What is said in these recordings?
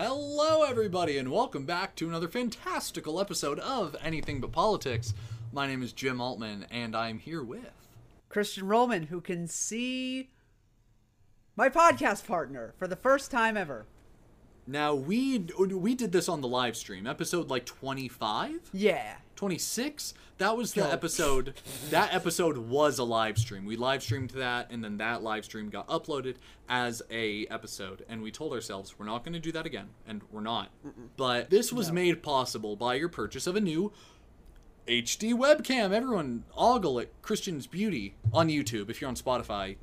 Hello, everybody, and welcome back to another fantastical episode of Anything But Politics. My name is Jim Altman, and I'm here with. Christian Roman, who can see my podcast partner for the first time ever. Now we we did this on the live stream, episode like 25, Yeah. 26. That was the episode. That episode was a live stream. We live streamed that, and then that live stream got uploaded as a episode. And we told ourselves we're not going to do that again, and we're not. But this was made possible by your purchase of a new HD webcam. Everyone ogle at Christian's Beauty on YouTube. If you're on Spotify,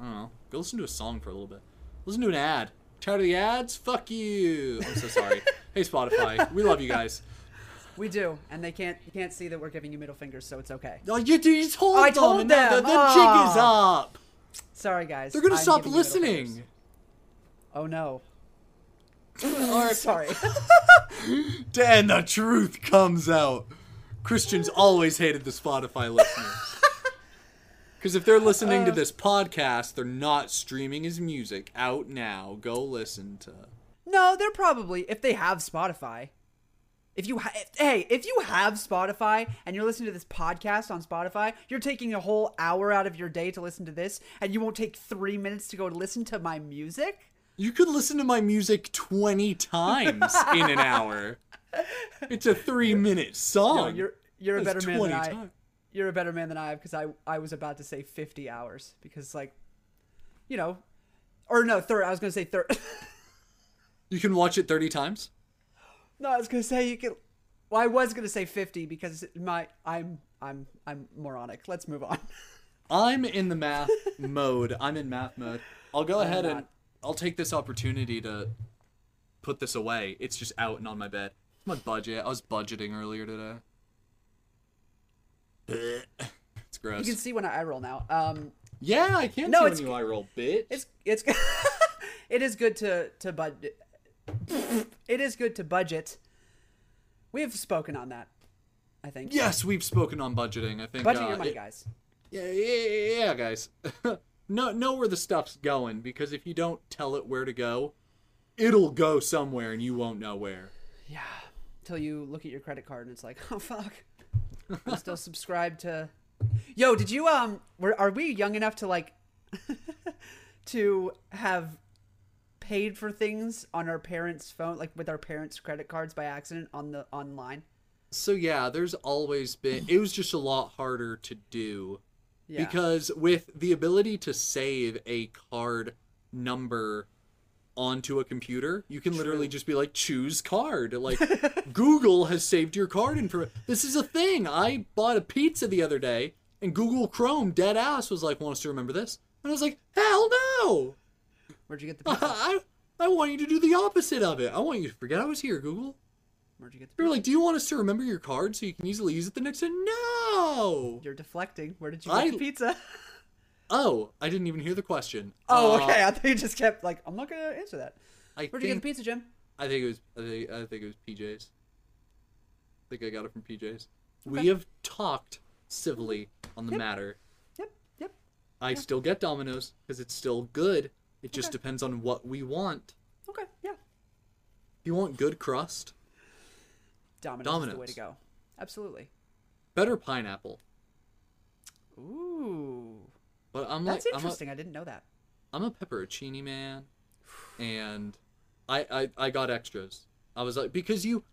I don't know. Go listen to a song for a little bit. Listen to an ad. Tired of the ads? Fuck you. I'm so sorry. hey Spotify, we love you guys. We do, and they can't you can't see that we're giving you middle fingers, so it's okay. Oh, you, you told I them. told them. The, the jig is ah. up. Sorry, guys. They're gonna I'm stop giving you middle listening. Oh no. or, Sorry. Dan, the truth comes out. Christians always hated the Spotify listeners. Because if they're listening to this podcast, they're not streaming his music out now. Go listen to. no, they're probably if they have Spotify. If you ha- hey, if you have Spotify and you're listening to this podcast on Spotify, you're taking a whole hour out of your day to listen to this, and you won't take three minutes to go listen to my music. You could listen to my music 20 times in an hour. It's a three minute song. No, you're you're a better man than 20 I. times. You're a better man than I am because I I was about to say 50 hours because like, you know, or no, third. I was gonna say third. You can watch it 30 times? no, I was gonna say you can. Well, I was gonna say 50 because my I'm I'm I'm moronic. Let's move on. I'm in the math mode. I'm in math mode. I'll go ahead and. I'll take this opportunity to put this away. It's just out and on my bed. It's my budget. I was budgeting earlier today. Bleh. gross. You can see when I eye roll now. Um, yeah, I can't No, see it's- when you eye roll, bitch. it's it's it is good to to budget. It is good to budget. We have spoken on that. I think. yes, we've spoken on budgeting. I think. Budget uh, your money, it- guys. Yeah, yeah, yeah, guys. know know where the stuff's going because if you don't tell it where to go, it'll go somewhere and you won't know where. Yeah. Until you look at your credit card and it's like, oh fuck. I'm still subscribed to Yo, did you um were are we young enough to like to have paid for things on our parents' phone like with our parents' credit cards by accident on the online? So yeah, there's always been it was just a lot harder to do Yeah. because with the ability to save a card number onto a computer, you can literally just be like choose card. Like Google has saved your card info. This is a thing. I bought a pizza the other day and Google Chrome dead ass was like want us to remember this. And I was like, "Hell no." Where'd you get the pizza? I I want you to do the opposite of it. I want you to forget I was here, Google. Where'd you get the They were like, "Do you want us to remember your card so you can easily use it the next day?" No. You're deflecting. Where did you I- get the pizza? Oh, I didn't even hear the question. Oh, Uh, okay. I thought you just kept like, I'm not gonna answer that. I Where'd you get think the pizza, Jim? I think it was I think, I think it was PJ's. I think I got it from PJ's. Okay. We have talked civilly on the matter. Yep, yep. I still get Domino's because it's still good. It just Okay. depends on what we want. Okay, yeah. If you want good crust, Domino's, is the way to go. Absolutely. better pineapple. Ooh. But I'm That's like I'm a, interesting. I didn't know that. I'm a pepperoncini man, and I, I I got extras. I was like because you,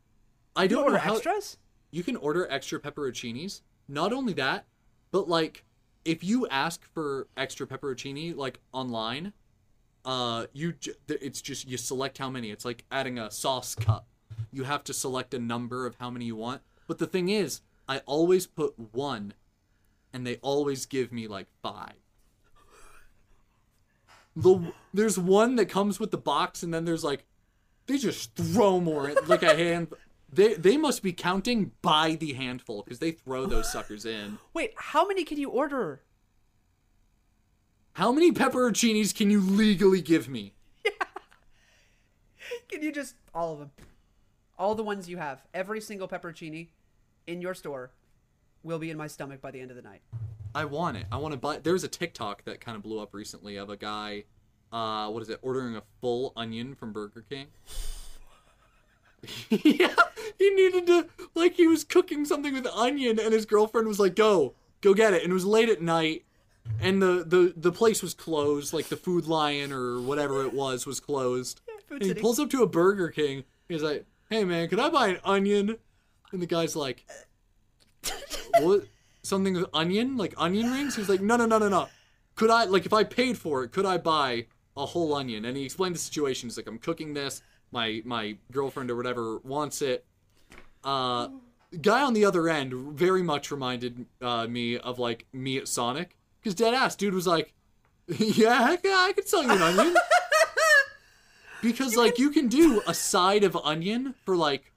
I You don't order know how extras? you can order extra pepperoncinis. Not only that, but like if you ask for extra pepperoncini like online, uh, you it's just you select how many. It's like adding a sauce cup. You have to select a number of how many you want. But the thing is, I always put one, and they always give me like five. The there's one that comes with the box, and then there's like they just throw more like a hand. They they must be counting by the handful because they throw those suckers in. Wait, how many can you order? How many pepperoncinis can you legally give me? Yeah. Can you just all of them? All the ones you have, every single pepperoncini in your store will be in my stomach by the end of the night. I want it. I want to buy. It. There was a TikTok that kind of blew up recently of a guy uh, what is it? Ordering a full onion from Burger King. yeah, he needed to like he was cooking something with onion, and his girlfriend was like, "Go, go get it." And it was late at night, and the the the place was closed, like the Food Lion or whatever it was was closed. And he pulls up to a Burger King. He's like, "Hey man, could I buy an onion?" And the guy's like, "What? Something with onion? Like onion rings?" He was like, "No, no, no, no, no. Could I like if I paid for it? Could I buy a whole onion?" And he explained the situation. He's like, "I'm cooking this. My my girlfriend or whatever wants it." Uh, guy on the other end very much reminded uh, me of like me at Sonic because dead ass dude was like, "Yeah, I, can- I could sell you an onion." Because like you can do a side of onion for like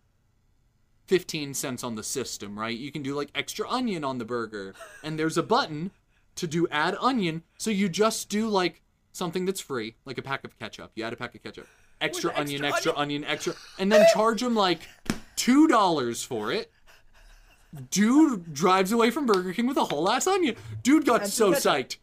15 cents on the system, right? You can do like extra onion on the burger. And there's a button to do add onion, so you just do like something that's free, like a pack of ketchup. You add a pack of ketchup. Extra With onion, extra extra onion, extra and then charge them like $2 for it. Dude drives away from Burger King with a whole ass onion. Dude got so psyched.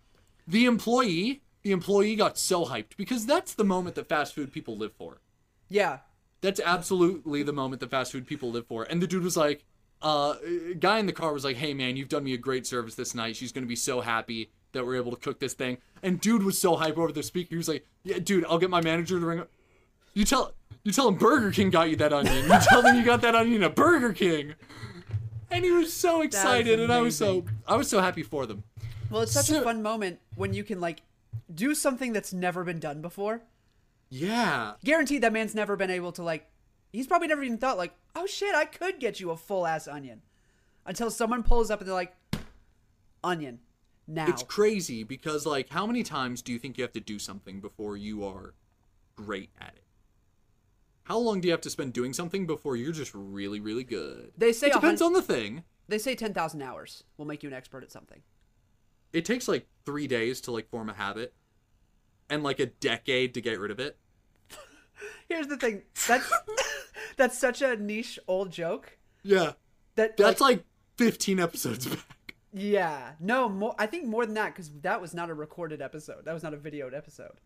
The employee, the employee got so hyped because that's the moment that fast food people live for. Yeah. That's absolutely the moment that fast food people live for. And the dude was like, uh, guy in the car was like, hey man, you've done me a great service this night. She's gonna be so happy that we're able to cook this thing. And dude was so hype over the speaker. He was like, yeah, dude, I'll get my manager to ring. up. You tell, you tell him Burger King got you that onion. You tell them you got that onion at Burger King. And he was so excited, and I was so. I was so happy for them. Well, it's such So- a fun moment when you can like do something that's never been done before. Yeah, Guaranteed that man's never been able to like he's probably never even thought like, "Oh shit, I could get you a full ass onion." Until someone pulls up and they're like, "Onion." Now. it's crazy because like, how many times do you think you have to do something before you are great at it? How long do you have to spend doing something before you're just really, really good? They say it depends on the thing. they say 10,000 hours will make you an expert at something. It takes like three days to like form a habit, and like a decade to get rid of it. Here's the thing. That's that's such a niche old joke Yeah, that that's like 15 episodes back. Yeah. No, more I think more than that cuz that was not a recorded episode. That was not a videoed episode.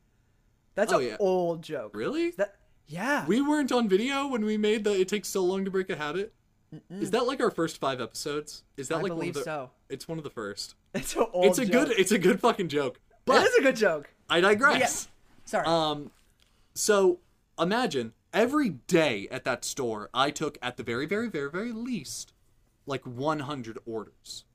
That's Oh, an yeah. old joke. Really? That yeah. We weren't on video when we made the "It takes so long to break a habit." Is that like our first five episodes? Is that I like one believe of the, so. It's one of the first. It's an old it's a joke. good. It's a good fucking joke. But is a good joke. I digress. Sorry. Um, so imagine every day at that store, I took at the very, very, very, very least like 100 orders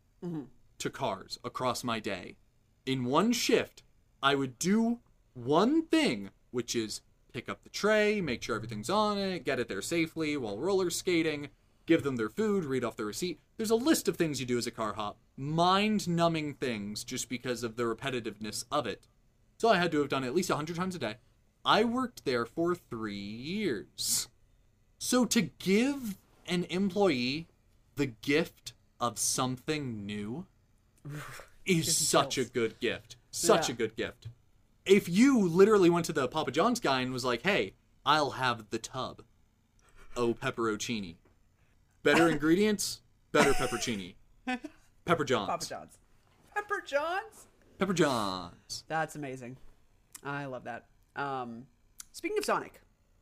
to cars across my day. In one shift, I would do one thing, which is pick up the tray, make sure everything's on it, get it there safely while roller skating, give them their food, read off the receipt. There's a list of things you do as a car hop, mind numbing things just because of the repetitiveness of it. So I had to have done it at least 100 times a day. I worked there for three years. So to give an employee the gift of something new is such a good gift. Such Yeah. a good gift. If you literally went to the Papa John's guy and was like, hey, I'll have the tub. Oh, pepperoncini. Better ingredients, better peppercini. Pepper John's. Papa John's. Pepper John's? Pepper John's. That's amazing. I love that. Um speaking of Sonic,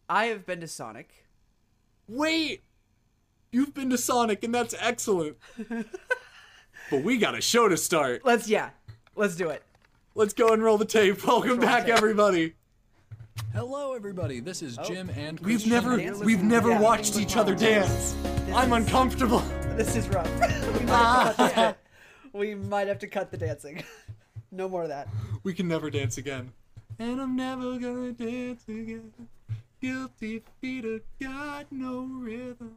I have been to Sonic. Wait! You've been to Sonic, and that's excellent. but we got a show to start. Let's yeah. Let's do it. Let's go and roll the tape. Welcome back, tape. everybody. Hello, everybody. This is Jim and We've Christian. never, we've never yeah. watched each other dance. I'm is- uncomfortable. This is rough. we, might have to cut ah. we might have to cut the dancing. no more of that. We can never dance again. And I'm never gonna dance again. Guilty feet have got no rhythm.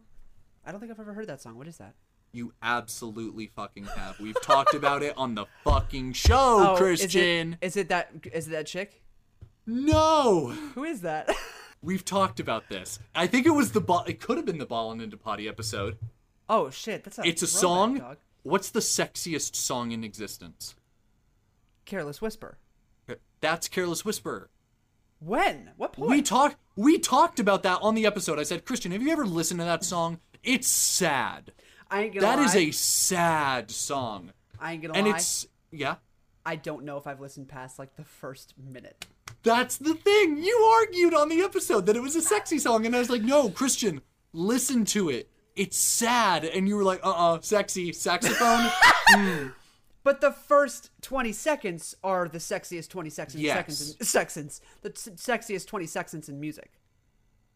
I don't think I've ever heard that song. What is that? You absolutely fucking have. We've talked about it on the fucking show, Oh, Christian. Is it, is it that is it that chick? No! Who is that? We've talked about this. I think it was the ball. It could have been the Ballin' into Potty episode. oh shit, that's a It's a song. Dog. What's the sexiest song in existence? Careless Whisper. That's Careless Whisper. When? What point? We talked. We talked about that on the episode. I said, Christian, have you ever listened to that song? It's sad. I ain't gonna That lie. is a sad song, I ain't gonna and lie. it's yeah. I don't know if I've listened past like the first minute. That's the thing. You argued on the episode that it was a sexy song, and I was like, no, Christian, listen to it. It's sad. And you were like, uh uh sexy. Saxophone? But the first 20 seconds are the sexiest 20 seconds, Yes. seconds in, seconds, the sexiest 20 seconds in music.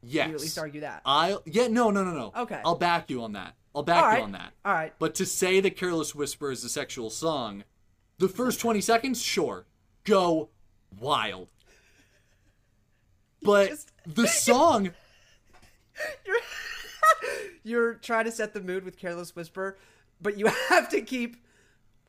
yes. You at least argue that. I'll, yeah, no, no, no, no. Okay. I'll back you on that. I'll back All you on that. All right. But to say that Careless Whisper is a sexual song, the first 20 seconds, sure, go wild. But Just- the song, You're, you're trying to set the mood with Careless Whisper, but you have to keep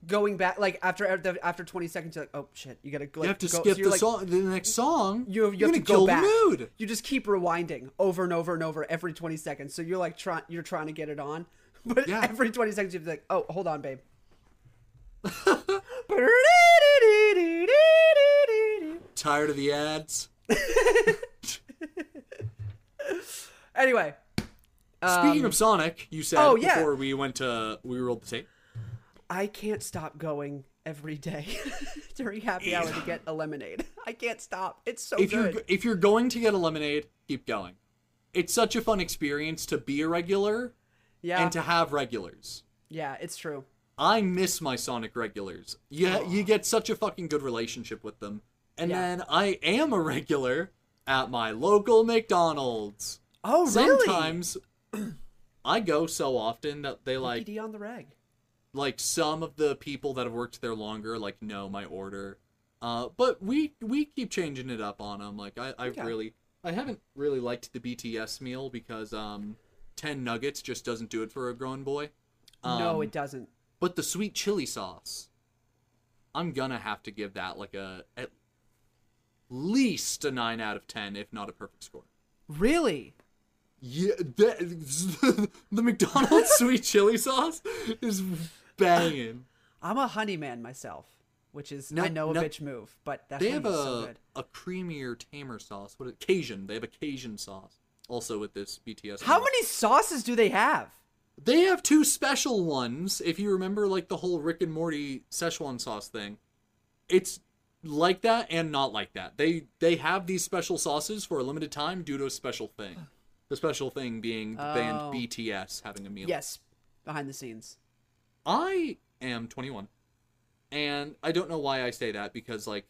going back. Like after after 20 seconds, you're like, oh shit, you gotta go. you have to go. skip so the like, song, the next song. You, you you're have gonna to kill go back. the mood. You just keep rewinding over and over and over every 20 seconds. So you're like trying, you're trying to get it on, but Yeah. every 20 seconds you have to be like, oh, hold on, babe. Tired of the ads. anyway, Speaking of Sonic, you said Um, oh, yeah. before we went to we rolled the tape. I can't stop going every day during happy hour to get a lemonade. I can't stop. It's so if you're if you're going to get a lemonade, keep going. It's such a fun experience to be a regular yeah, and to have regulars. yeah, it's true. I miss my Sonic regulars. Yeah, you get such a fucking good relationship with them. And Yeah. then I am a regular at my local McDonald's. Oh, really? Sometimes I go so often that they like PD on the reg. like some of the people that have worked there longer like know my order. Uh, but we we keep changing it up on them. Like I I really I haven't really liked the BTS meal because um, ten nuggets just doesn't do it for a grown boy. no, Um, it doesn't. But the sweet chili sauce, I'm gonna have to give that like a at least a nine out of ten, if not a perfect score. Really? Yeah, that, the McDonald's sweet chili sauce is banging. I'm a honey man myself, which is No- I know a no- bitch move, but that They have so a good. a creamier, tamer sauce. What is Cajun? They have a Cajun sauce. Also with this BTS. How many sauces do they have? They have two special ones. If you remember, like the whole Rick and Morty Szechuan sauce thing, it's like that and not like that. They they have these special sauces for a limited time due to a special thing. The special thing being the Oh. band BTS having a meal. Yes, behind the scenes. I am 21, and I don't know why I say that because like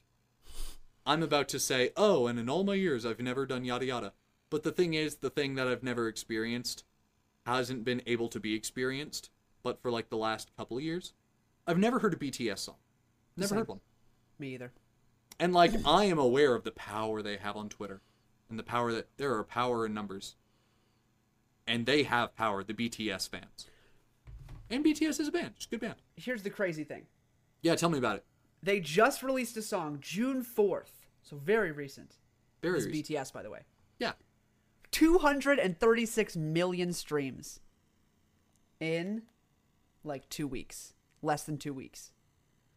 I'm about to say, oh, and in all my years I've never done yada yada. But the thing is, the thing that I've never experienced hasn't been able to be experienced. But for like the last couple of years, I've never heard a BTS song. Never Same. heard one. Me either. And like I am aware of the power they have on Twitter, and the power that there are power in numbers. And they have power, the BTS fans. And BTS is a band, just a good band. Here's the crazy thing. Yeah, tell me about it. They just released a song June 4th, so very recent. Very This is recent. BTS, by the way. Yeah. 236 million streams in like two weeks. Less than two weeks.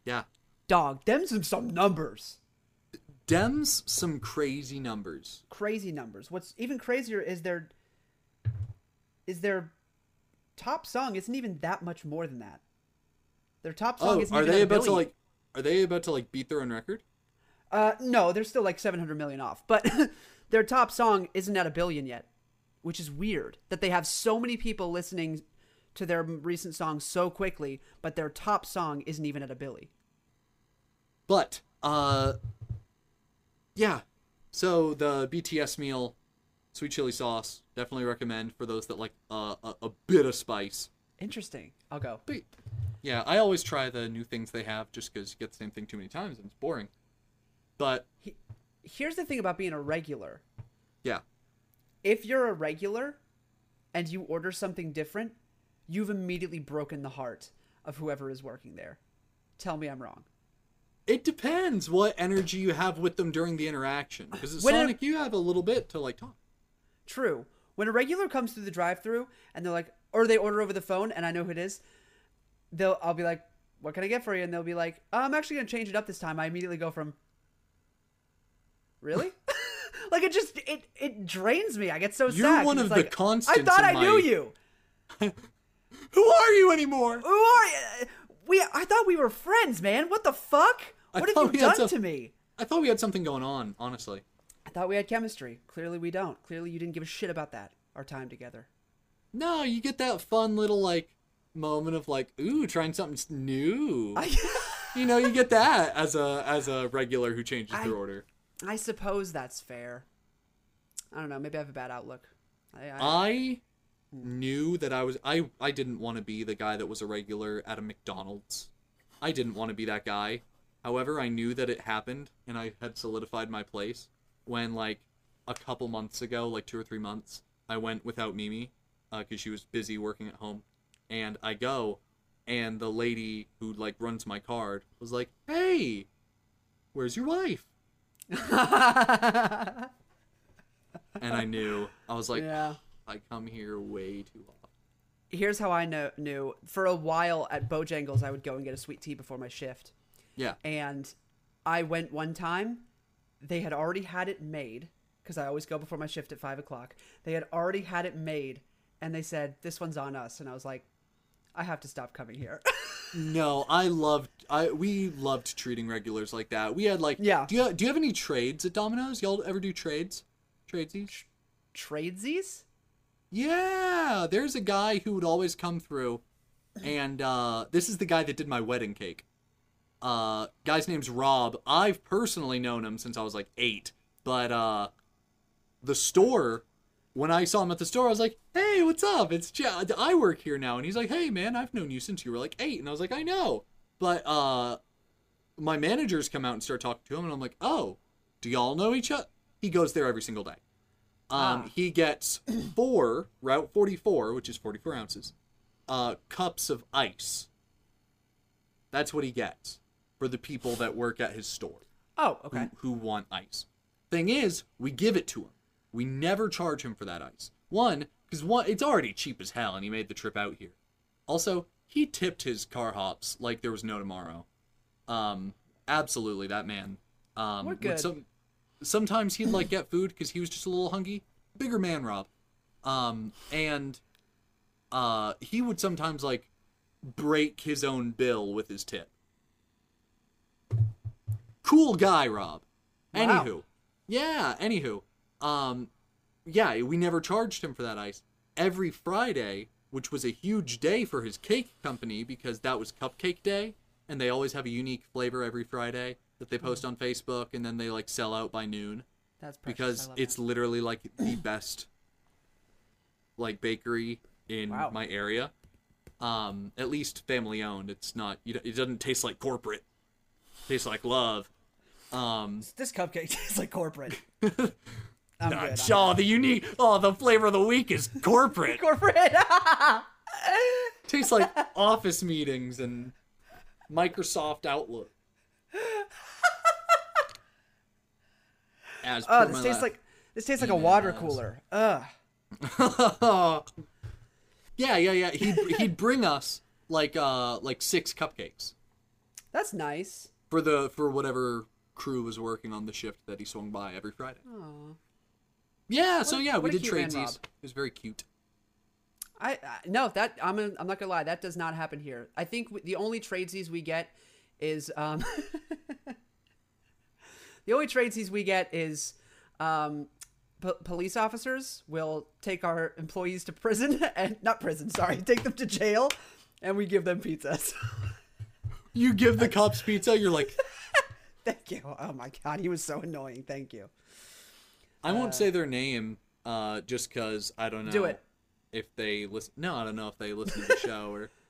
Yeah. Dog, them's some, some numbers. Dems some crazy numbers. Crazy numbers. What's even crazier is their is their top song isn't even that much more than that. Their top song Oh, isn't are even they about to billion. like are they about to like beat their own record? Uh, no, they're still like 700 million off, but their top song isn't at a billion yet, which is weird that they have so many people listening to their recent song so quickly, but their top song isn't even at a billy. But uh yeah. So the BTS meal, sweet chili sauce, definitely recommend for those that like uh, a a bit of spice. Interesting. I'll go. But yeah, I always try the new things they have just because you get the same thing too many times and it's boring. But He- Here's the thing about being a regular. yeah, If you're a regular and you order something different, you've immediately broken the heart of whoever is working there. Tell me I'm wrong. It depends what energy you have with them during the interaction. Because at When Sonic, you have a little bit to like talk. True. When a regular comes through the drive-through and they're like, or they order over the phone, and I know who it is, they'll I'll be like, "What can I get for you?" And they'll be like, oh, "I'm actually gonna change it up this time." I immediately go from, "Really?" like it just it it drains me. I get so sad. You're one of the like, I thought I knew you. Who are you anymore? Who are you? We I thought we were friends, man. What the fuck? I What have you done some- to me? I thought we had something going on, honestly. I thought we had chemistry. Clearly, we don't. Clearly, you didn't give a shit about that. Our time together. No, you get that fun little like moment of like, ooh, trying something new. I, you know, you get that as a as a regular who changes I- their order. I suppose that's fair. I don't know. Maybe I have a bad outlook. I, I, I knew that I was I I didn't want to be the guy that was a regular at a McDonald's. I didn't want to be that guy. However, I knew that it happened and I had solidified my place when like a couple months ago, like 2 or 3 months, I went without Mimi uh, cuz she was busy working at home and I go and the lady who like runs my card was like, "Hey, where's your wife?" And I knew. I was like, yeah. I come here way too often. Here's how I know, knew. For a while at Bojangles, I would go and get a sweet tea before my shift. Yeah. And I went one time. They had already had it made because I always go before my shift at five o'clock. They had already had it made, and they said this one's on us. And I was like, I have to stop coming here. No, I loved. I we loved treating regulars like that. We had like. Yeah. Do you do you have any trades at Domino's? Y'all ever do trades? Tradesies? Tradesies? Yeah. There's a guy who would always come through, and uh, this is the guy that did my wedding cake. Uh, guy's name's Rob. I've personally known him since I was like eight, but uh, the store. When I saw him at the store, I was like, "Hey, what's up? It's Chad. I work here now." And he's like, "Hey, man, I've known you since you were like eight. And I was like, "I know." But uh, my managers come out and start talking to him, and I'm like, "Oh, do y'all know each other?" He goes there every single day. Um, Ah. he gets four Route 44, which is 44 ounces, uh, cups of ice. That's what he gets for the people that work at his store Oh, okay. who, who want ice. Thing is, we give it to him. We never charge him for that ice. One, because one, it's already cheap as hell, and he made the trip out here. Also, he tipped his car hops like there was no tomorrow. Um, absolutely, that man. Um, We're good. Some, sometimes he'd like get food because he was just a little hungry. Bigger man, Rob. Um, and uh, he would sometimes like break his own bill with his tip. Cool guy, Rob. Wow. Anywho, yeah. Anywho, um, yeah, we never charged him for that ice. Every Friday, which was a huge day for his cake company because that was Cupcake Day, and they always have a unique flavor every Friday that they post on Facebook, and then they like sell out by noon That's precious. Because it's that. literally like the best like bakery in Wow. my area. Um, at least family owned. It's not. You, don't- it doesn't taste like corporate. It tastes like love. Um, this cupcake tastes like corporate. I'm not good. oh, the unique. Oh, the flavor of the week is corporate. Corporate. tastes like office meetings and Microsoft Outlook. As oh, this tastes like this tastes like a water cooler. Ugh. yeah, yeah, yeah. He'd he'd bring us like uh like six cupcakes That's nice. for the for whatever crew was working on the shift that he swung by every Friday. Aw. Yeah, so What a- yeah, we did tradesies. It was very cute. I, I no that I'm I'm not gonna lie that does not happen here. I think w- the only tradesies we get is um the only tradesies we get is um p- police officers will take our employees to prison and not prison sorry take them to jail and we give them pizzas. You give the cops pizza, you're like, Thank you. Oh my god, he was so annoying. Thank you. I won't say their name, uh, just cause I don't know. Do it. If they listen, no, I don't know if they listen to the show or.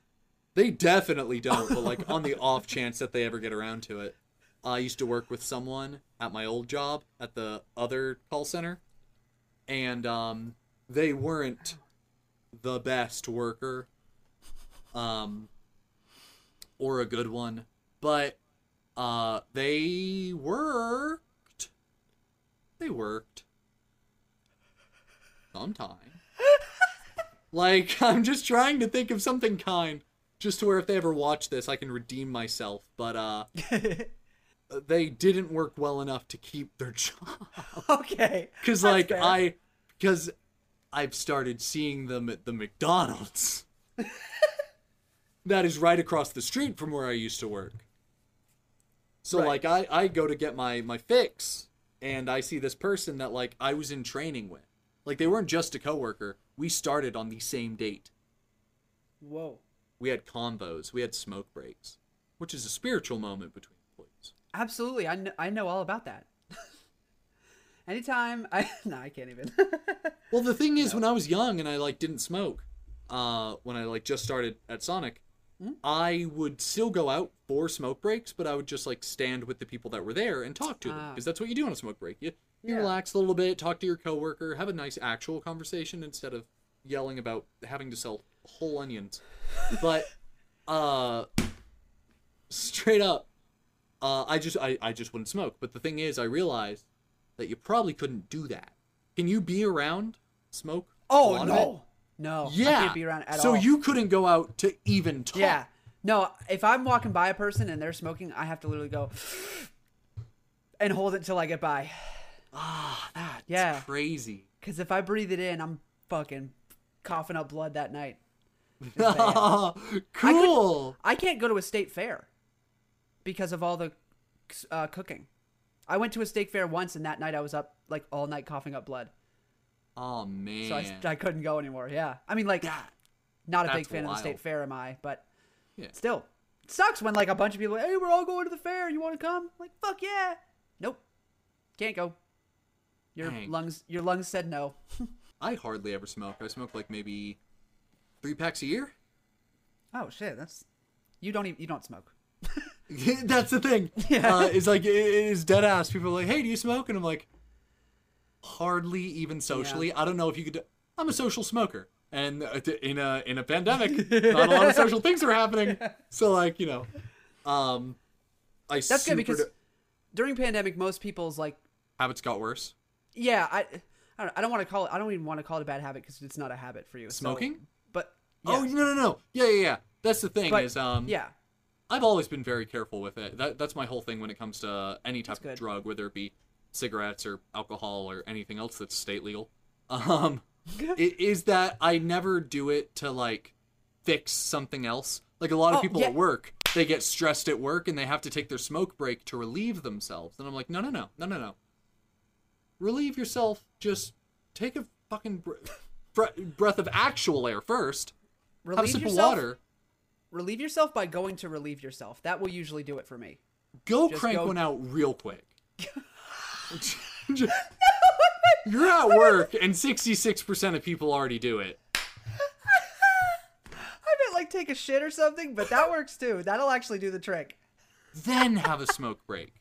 They definitely don't, but like on the off chance that they ever get around to it. I used to work with someone at my old job at the other call center, and um, they weren't the best worker, um, or a good one, but uh, they worked. They worked. Sometime. like I'm just trying to think of something kind, just to where if they ever watch this, I can redeem myself. But uh, they didn't work well enough to keep their job okay. because like fair. I because I've started seeing them at the McDonald's. that is right across the street from where I used to work. So Right. like I I go to get my my fix and I see this person that like I was in training with. Like they weren't just a coworker. We started on the same date. Whoa. We had convos, we had smoke breaks, which is a spiritual moment between employees. Absolutely. I know, I know all about that. Anytime I no, I can't even. Well, the thing is when I was young and I like didn't smoke, uh when I like just started at Sonic, Hmm? I would still go out for smoke breaks, but I would just like stand with the people that were there and talk to them Ah. because that's what you do on a smoke break. You you Yeah. relax a little bit, talk to your coworker, have a nice actual conversation instead of yelling about having to sell whole onions. But uh straight up uh I just I, I just wouldn't smoke. But the thing is I realized that you probably couldn't do that. Can you be around smoke? oh lot it? no. No. Yeah. I can't be around at all. so all. you couldn't go out to even talk. Yeah. No, if I'm walking by a person and they're smoking, I have to literally go and hold it till I get by. Ah, that's Yeah. crazy. Because if I breathe it in, I'm fucking coughing up blood that night. cool. I can't go to a state fair because of all the uh, cooking. I went to a state fair once, and that night I was up like all night coughing up blood, Oh man. so I, I couldn't go anymore. Yeah, I mean, like, That- not a big fan of the state fair, am I? But Yeah. still, it sucks when like a bunch of people, hey, we're all going to the fair. You want to come? Like, fuck yeah. Nope, can't go. Your Dang. lungs, your lungs said no. I hardly ever smoke. I smoke like maybe three packs a year. Oh shit, that's you don't even you don't smoke. That's the thing. Yeah. Uh, it's like it is dead ass. People are like, "Hey, do you smoke?" And I'm like, hardly even socially. I don't know if you could. I'm a social smoker, and uh, in a in a pandemic, not a lot of social things are happening. So like you know, um, I That's good because d- during pandemic, most people's like habits got worse. Yeah, I, I don't, I don't want to call it. I don't even want to call it a bad habit because it's not a habit for you. so- Smoking? but Oh yes. no no no! Yeah yeah yeah. That's the thing but, is um yeah, I've always been very careful with it. That that's my whole thing when it comes to any type of drug, whether it be cigarettes or alcohol or anything else that's state legal. Um, it is that I never do it to like fix something else. Like a lot of Oh, people yeah. at work, they get stressed at work and they have to take their smoke break to relieve themselves. And I'm like, no no no no no no. Relieve yourself. Just take a fucking br- bre- breath of actual air first. Have a sip yourself. of water. Relieve yourself by going to relieve yourself. That will usually do it for me. Go Just crank go- one out real quick. You're at work, and 66% of people already do it. I meant like take a shit or something, but that works too. That'll actually do the trick. Then have a smoke break.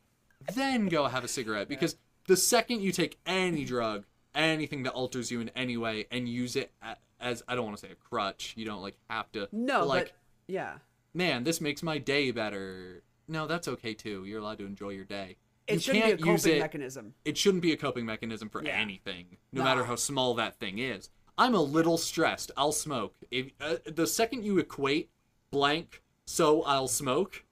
Then go have a cigarette. Because the second you take any drug, anything that alters you in any way, and use it as, I don't want to say a crutch, you don't like have to. No, but, like, but yeah, man, this makes my day better. No, that's okay too. You're allowed to enjoy your day. It you shouldn't be a coping it. mechanism. it shouldn't be a coping mechanism for Yeah. anything, no matter how small that thing is. I'm a little stressed. I'll smoke. If uh, the second you equate blank, so I'll smoke,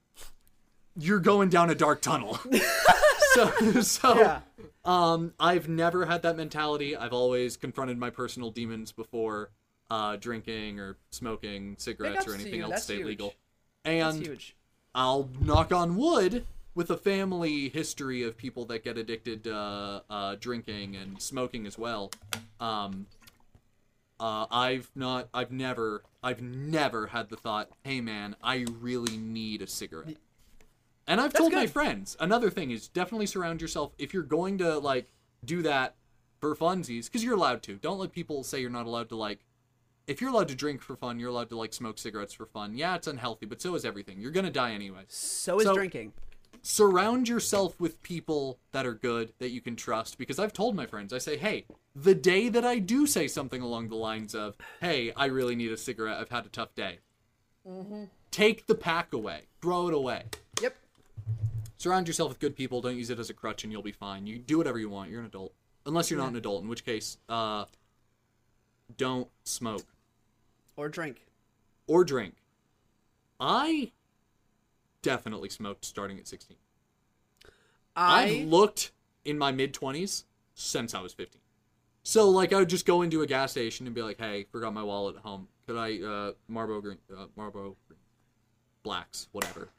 you're going down a dark tunnel. so, so Yeah. um, I've never had that mentality. I've always confronted my personal demons before uh, drinking or smoking cigarettes or anything else That's huge. legal. And. I'll knock on wood with a family history of people that get addicted to uh, uh, drinking and smoking as well. Um, uh, I've not, I've never, I've never had the thought, hey man, I really need a cigarette. And I've That's told my friends. Another thing is definitely surround yourself if you're going to like do that for funsies, because you're allowed to. Don't let people say you're not allowed to like. If you're allowed to drink for fun, you're allowed to like smoke cigarettes for fun. Yeah, it's unhealthy, but so is everything. You're gonna die anyway. So is so- drinking. Surround yourself with people that are good that you can trust. Because I've told my friends, I say, hey, the day that I do say something along the lines of, hey, I really need a cigarette. I've had a tough day. Take the pack away. Throw it away. Yep. Surround yourself with good people. Don't use it as a crutch, and you'll be fine. You do whatever you want. You're an adult, unless you're not an adult. In which case, uh, don't smoke Or drink. or drink. I definitely smoked starting at 16. I I've looked in my mid 20s since I was 15. So like I would just go into a gas station and be like, "Hey, forgot my wallet at home. Could I uh Marlboro green uh, Marlboro green, blacks, whatever."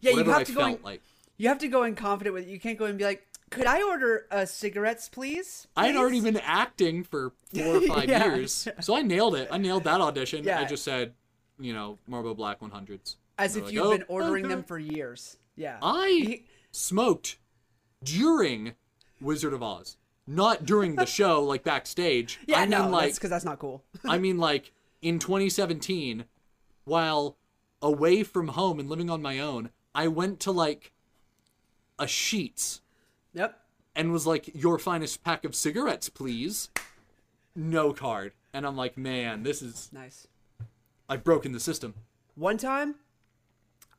yeah, you have I to go. like. You have to go in confident with. It. You can't go in and be like, "Could I order uh, cigarettes, please?" I had already been acting for four or five Yeah. years, so I nailed it. I nailed that audition. Yeah. I just said, you know, Marlboro Black 100s. As if like, you've "Oh, been ordering okay." them for years. Yeah. I He- smoked during Wizard of Oz, not during the show, like backstage. yeah, I mean, no, like because that's not cool. I mean, like in 2017, while away from home and living on my own, I went to like a Sheetz yep. and was like, "Your finest pack of cigarettes, please." No card, and I'm like, "Man, this is Nice. I've broken the system." One time,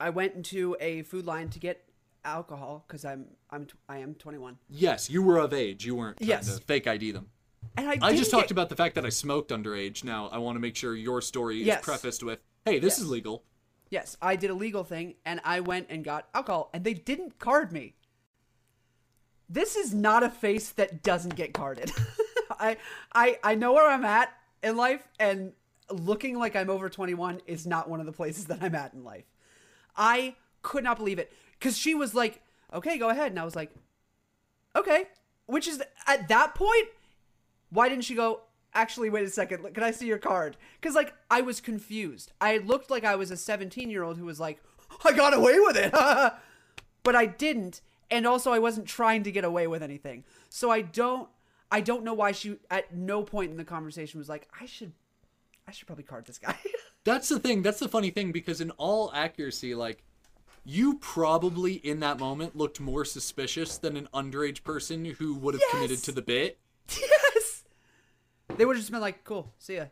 I went into a Food Lion to get alcohol because I'm I'm t- I am 21, Yes, you were of age. You weren't trying Yes. to fake ID them. and I, I just talked get- about the fact that I smoked underage. Now I want to make sure your story is Yes. prefaced with, "Hey, this is legal." Yes, I did a legal thing, and I went and got alcohol, and they didn't card me. This is not a face that doesn't get carded. I I I know where I'm at in life, and looking like I'm over 21 is not one of the places that I'm at in life. I could not believe it because she was like, "Okay, go ahead," and I was like, "Okay," which is at that point. Why didn't she go? Actually, wait a second. Can I see your card? Because like I was confused. I looked like I was a 17 year old who was like, "I got away with it," but I didn't, and also I wasn't trying to get away with anything. So I don't. I don't know why she at no point in the conversation was like, "I should, I should probably card this guy." That's the thing. That's the funny thing because in all accuracy, like you probably in that moment looked more suspicious than an underage person who would have committed to the bit. yes. They would have just been like, "Cool, see ya,"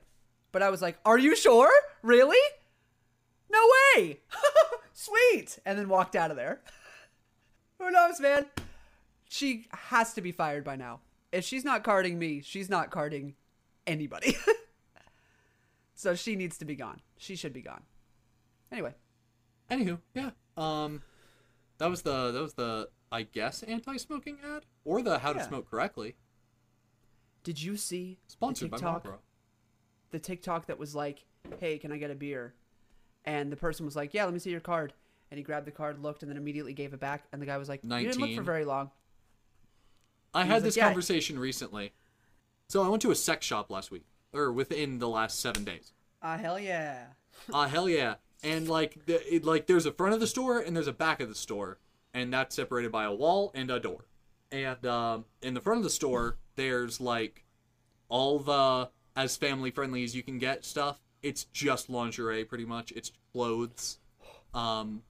but I was like, "Are you sure? Really? No way! Sweet!" And then walked out of there. Who knows, man? She has to be fired by now. If she's not carding me, she's not carding anybody. so she needs to be gone. She should be gone. Anyway, Anywho, yeah. Um, that was the that was the I guess anti-smoking ad or the how to smoke correctly. did you see Sponsored the by TikTok? Marlboro. the TikTok that was like, "Hey, can I get a beer?" And the person was like, "Yeah, let me see your card." And he grabbed the card, looked, and then immediately gave it back. And the guy was like, "You didn't look for very long." I He had was like, this "Yeah." conversation recently. So I went to a sex shop last week, or within the last seven days. Ah, hell yeah! Ah, hell yeah! And like, the, it, like there's a front of the store and there's a back of the store, and that's separated by a wall and a door. And um, in the front of the store, there's like all the as family friendly as you can get stuff. It's just lingerie, pretty much. It's clothes, um,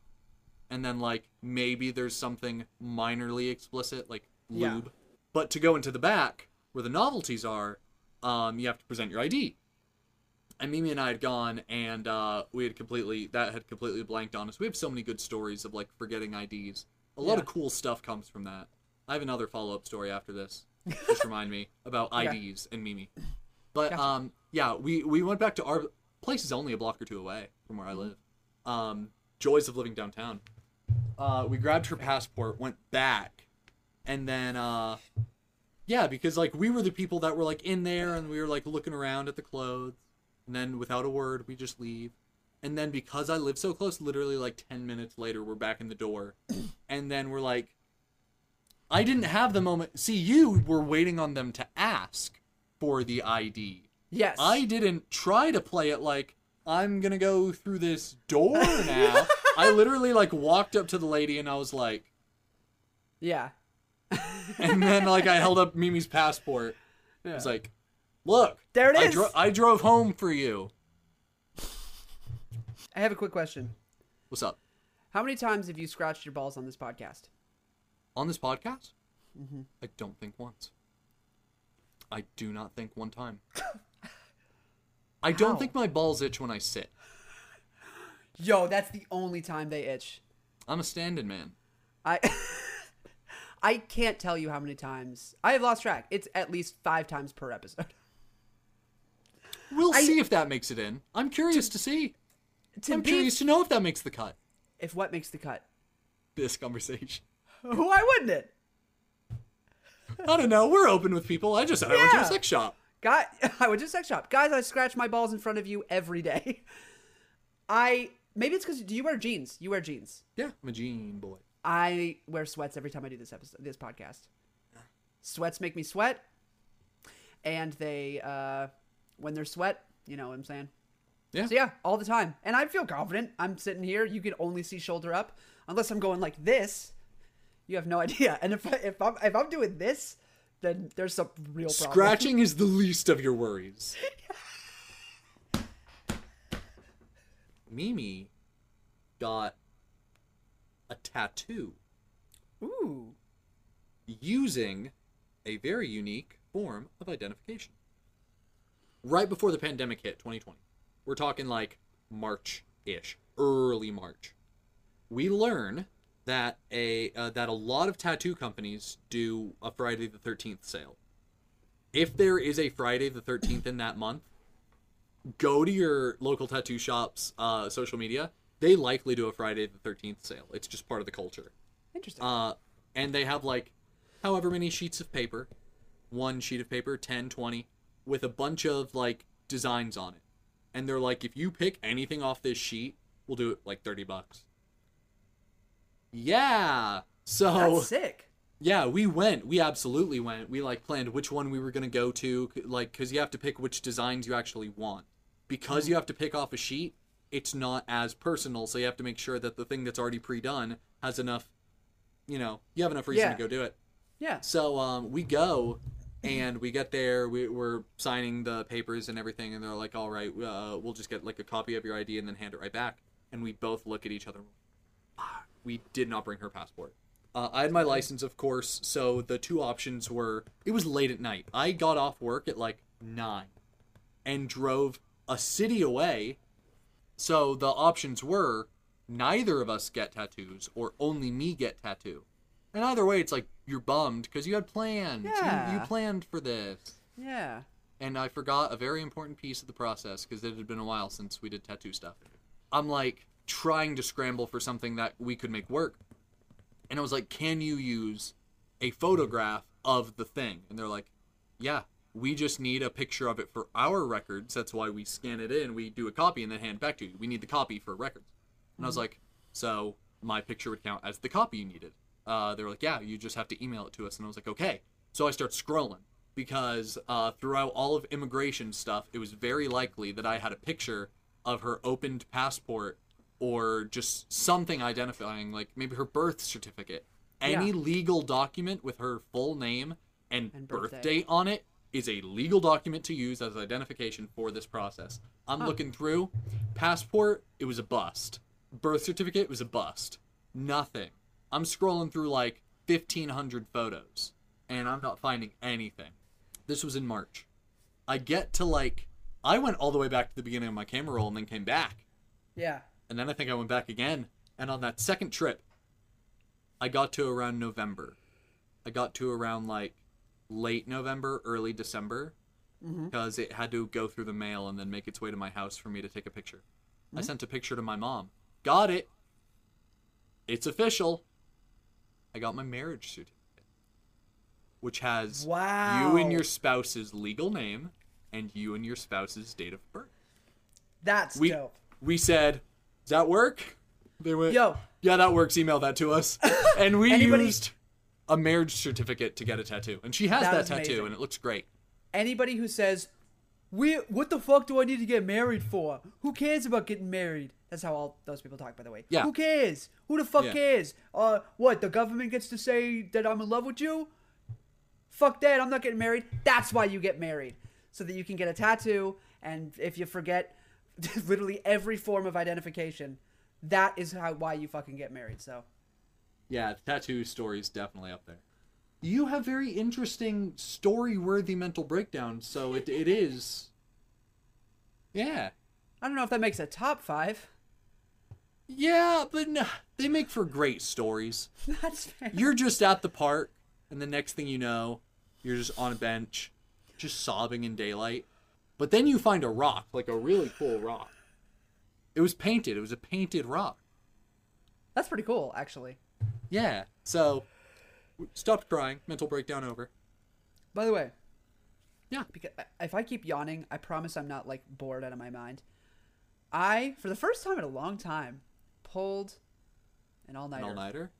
and then like maybe there's something minorly explicit, like lube. Yeah. But to go into the back where the novelties are, um, you have to present your ID and Mimi and I had gone, and uh, we had completely that had completely blanked on us. We have so many good stories of like forgetting IDs. A lot Yeah. of cool stuff comes from that. I have another follow up story after this. Just remind me about. IDs and Mimi. But Gotcha. um, yeah, we we went back to our place is only a block or two away from where I live. Um, joys of living downtown. Uh, we grabbed her passport, went back, and then uh, yeah, because like we were the people that were like in there, and we were like looking around at the clothes, and then without a word, we just leave. And then because I live so close, literally like ten minutes later, we're back in the door, and then we're like, I didn't have the moment. See, you were waiting on them to ask for the ID. Yes, I didn't try to play it like I'm gonna go through this door now. I literally like walked up to the lady and I was like, yeah, and then like I held up Mimi's passport. I was like, look, There it I, is. dro- I drove home for you. I have a quick question. What's up? How many times have you scratched your balls on this podcast? On this podcast? Mm-hmm. I don't think once. I do not think one time. I don't think my balls itch when I sit. Yo, that's the only time they itch. I'm a stand-in man. I I can't tell you how many times I have lost track. It's at least five times per episode. We'll I- see if that makes it in. I'm curious to see. To I'm be, curious to know if that makes the cut. if what makes the cut? This conversation. Why wouldn't it? I don't know. We're open with people. I just said I went to a sex shop. Guy, I would just sex shop. Guys, I scratch my balls in front of you every day. I maybe it's because do you wear jeans? You wear jeans. Yeah, I'm a jean boy. I wear sweats every time I do this episode, this podcast. Sweats make me sweat, and they, uh, when they're sweat, you know what I'm saying. Yeah. So yeah, all the time, and I feel confident. I'm sitting here. You can only see shoulder up, unless I'm going like this. You have no idea. And if I, if I'm if I'm doing this, then there's some real problem. Scratching is the least of your worries. Mimi got a tattoo Ooh. using a very unique form of identification. Right before the pandemic hit, 2020. We're talking like March ish, early March. We learn that a uh, that a lot of tattoo companies do a Friday the 13th sale. If there is a Friday the 13th in that month, go to your local tattoo shop's uh, social media. They likely do a Friday the 13th sale. It's just part of the culture. Interesting. Uh, and they have like however many sheets of paper, one sheet of paper, 10, 20, with a bunch of like designs on it. And they're like, if you pick anything off this sheet, we'll do it like 30 bucks. Yeah. So That's sick. yeah, we went. We absolutely went. We like planned which one we were gonna go to, like, cause you have to pick which designs you actually want. Because you have to pick off a sheet, it's not as personal. So you have to make sure that the thing that's already pre-done has enough. You know, you have enough reason Yeah. to go do it. Yeah. So um, we go, and we get there. We, we're signing the papers and everything, and they're like, "All right, uh, we'll just get like a copy of your ID and then hand it right back." And we both look at each other. "Ah, We did not bring her passport. Uh, I had my license, of course. So the two options were: it was late at night. I got off work at like nine, and drove a city away. So the options were neither of us get tattoos or only me get tattoo. And either way, it's like you're bummed because you had plans. You, you planned for this. Yeah. And I forgot a very important piece of the process because it had been a while since we did tattoo stuff. I'm like trying to scramble for something that we could make work. And I was like, can you use a photograph of the thing? And they're like, yeah, we just need a picture of it for our records. That's why we scan it in, we do a copy, and then hand it back to you. We need the copy for records. And I was like, so my picture would count as the copy you needed. Uh, they were like, yeah, you just have to email it to us. And I was like, okay. So I start scrolling because uh, throughout all of immigration stuff, it was very likely that I had a picture of her opened passport or just something identifying, like maybe her birth certificate. Any Yeah. legal document with her full name and, And birth birthday. date on it is a legal document to use as identification for this process. I'm looking through. Passport, it was a bust. Birth certificate was a bust. Nothing. I'm scrolling through like 1,500 photos and I'm not finding anything. This was in March. I get to like, I went all the way back to the beginning of my camera roll and then came back. Yeah. And then I think I went back again. And on that second trip, I got to around November. I got to around like late November, early December, mm-hmm. because it had to go through the mail and then make its way to my house for me to take a picture. I mm-hmm. sent a picture to my mom. Got it. It's official. I got my marriage certificate, which has Wow. you and your spouse's legal name and you and your spouse's date of birth That's we dope. we said, "Does that work?" They went, Yo. yeah, that works. Email that to us." and we Anybody- used a marriage certificate to get a tattoo, and she has That that, tattoo, amazing. and it looks great. Anybody who says, "We, what the fuck do I need to get married for? Who cares about getting married?" That's how all those people talk, by the way. Yeah. Who cares? Who the fuck Yeah. cares? Uh, what? The government gets to say that I'm in love with you? Fuck that! I'm not getting married. That's why you get married, so that you can get a tattoo. And if you forget, literally every form of identification, that is how why you fucking get married. So. Yeah, the tattoo story is definitely up there. You have very interesting story-worthy mental breakdowns, so it it is. Yeah, I don't know if that makes a top five. yeah, but no, they make for great stories. That's fair. You're just at the park, and the next thing you know, you're just on a bench, just sobbing in daylight. But then you find a rock, like a really cool rock. It was painted. It was a painted rock. That's pretty cool, actually. Yeah. So, stopped crying. Mental breakdown over. By the way, Yeah. because if I keep yawning, I promise I'm not like bored out of my mind. I, for the first time in a long time, pulled an all nighter. all nighter.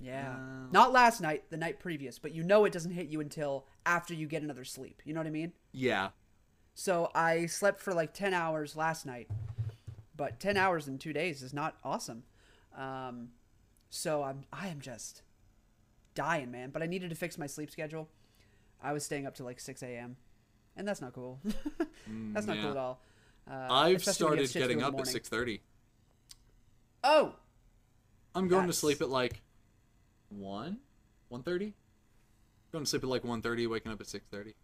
Yeah. Uh, Not last night, the night previous, but you know it doesn't hit you until after you get another sleep. You know what I mean? Yeah. So I slept for like 10 hours last night, but 10 hours in two days is not awesome. Um, so I'm, I am just dying, man. But I needed to fix my sleep schedule. I was staying up to like 6 a.m., and that's not cool. that's not yeah. cool at all. Uh, I've especially when you have started getting up at morning. six thirty. Oh, I'm going to sleep at like one, one thirty. Going to sleep at like one thirty, waking up at six thirty.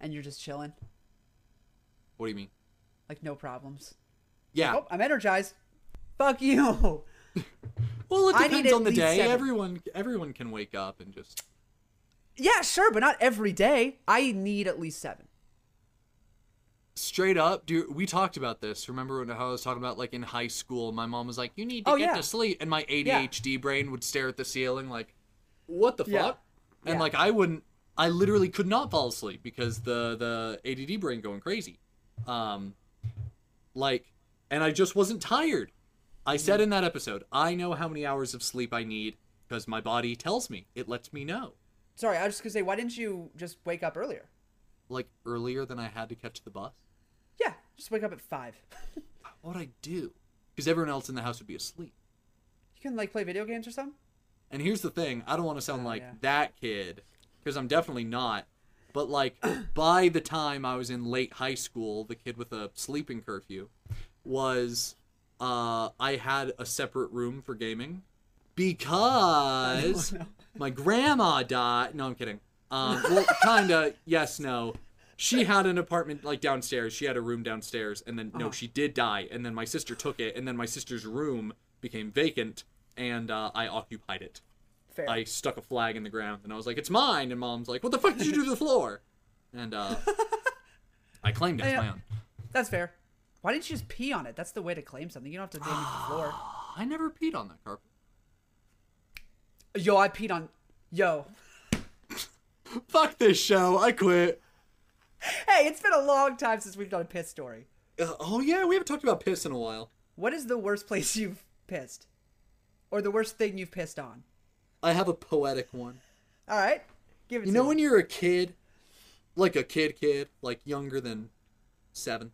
and you're just chilling, What do you mean? like no problems. Yeah. Oh, I'm energized. Fuck you. Well, it depends on the day. seven. Everyone, everyone can wake up and just. Yeah, sure, but not every day. I need at least seven. Straight up, dude. We talked about this. Remember when I was talking about like in high school? My mom was like, "You need to Oh, get yeah. to sleep," and my ADHD brain would stare at the ceiling like, "What the Yeah. fuck?" And Yeah. like I wouldn't. I literally could not fall asleep because the the ADD brain going crazy. Um, like, and I just wasn't tired. I said in that episode, I know how many hours of sleep I need because my body tells me. It lets me know. Sorry, I was just gonna say, why didn't you just wake up earlier? Like earlier than I had to catch the bus. Yeah, just wake up at five. What would I do? Because everyone else in the house would be asleep. You can like play video games or something. And here's the thing, I don't want to sound Oh, like yeah. that kid because I'm definitely not. But like by the time I was in late high school, the kid with a sleeping curfew was uh I had a separate room for gaming because my grandma died. No, I'm kidding. Um well kind of yes, no. She had an apartment like downstairs. She had a room downstairs and then no, she did die and then my sister took it and then my sister's room became vacant and uh, I occupied it. Fair. I stuck a flag in the ground and I was like, "It's mine." And mom's like, "What the fuck did you do to the floor?" And uh, I claimed it as Yeah. my own. That's fair. Why didn't you just pee on it? That's the way to claim something. You don't have to damage the floor. I never peed on that carpet. Yo, I peed on. Yo. Fuck this show. I quit. Hey, it's been a long time since we've done a piss story. Uh, oh yeah, we haven't talked about piss in a while. What is the worst place you've pissed? Or the worst thing you've pissed on? I have a poetic one. All right. Give it You know me. when you're a kid, like a kid, kid, like younger than seven,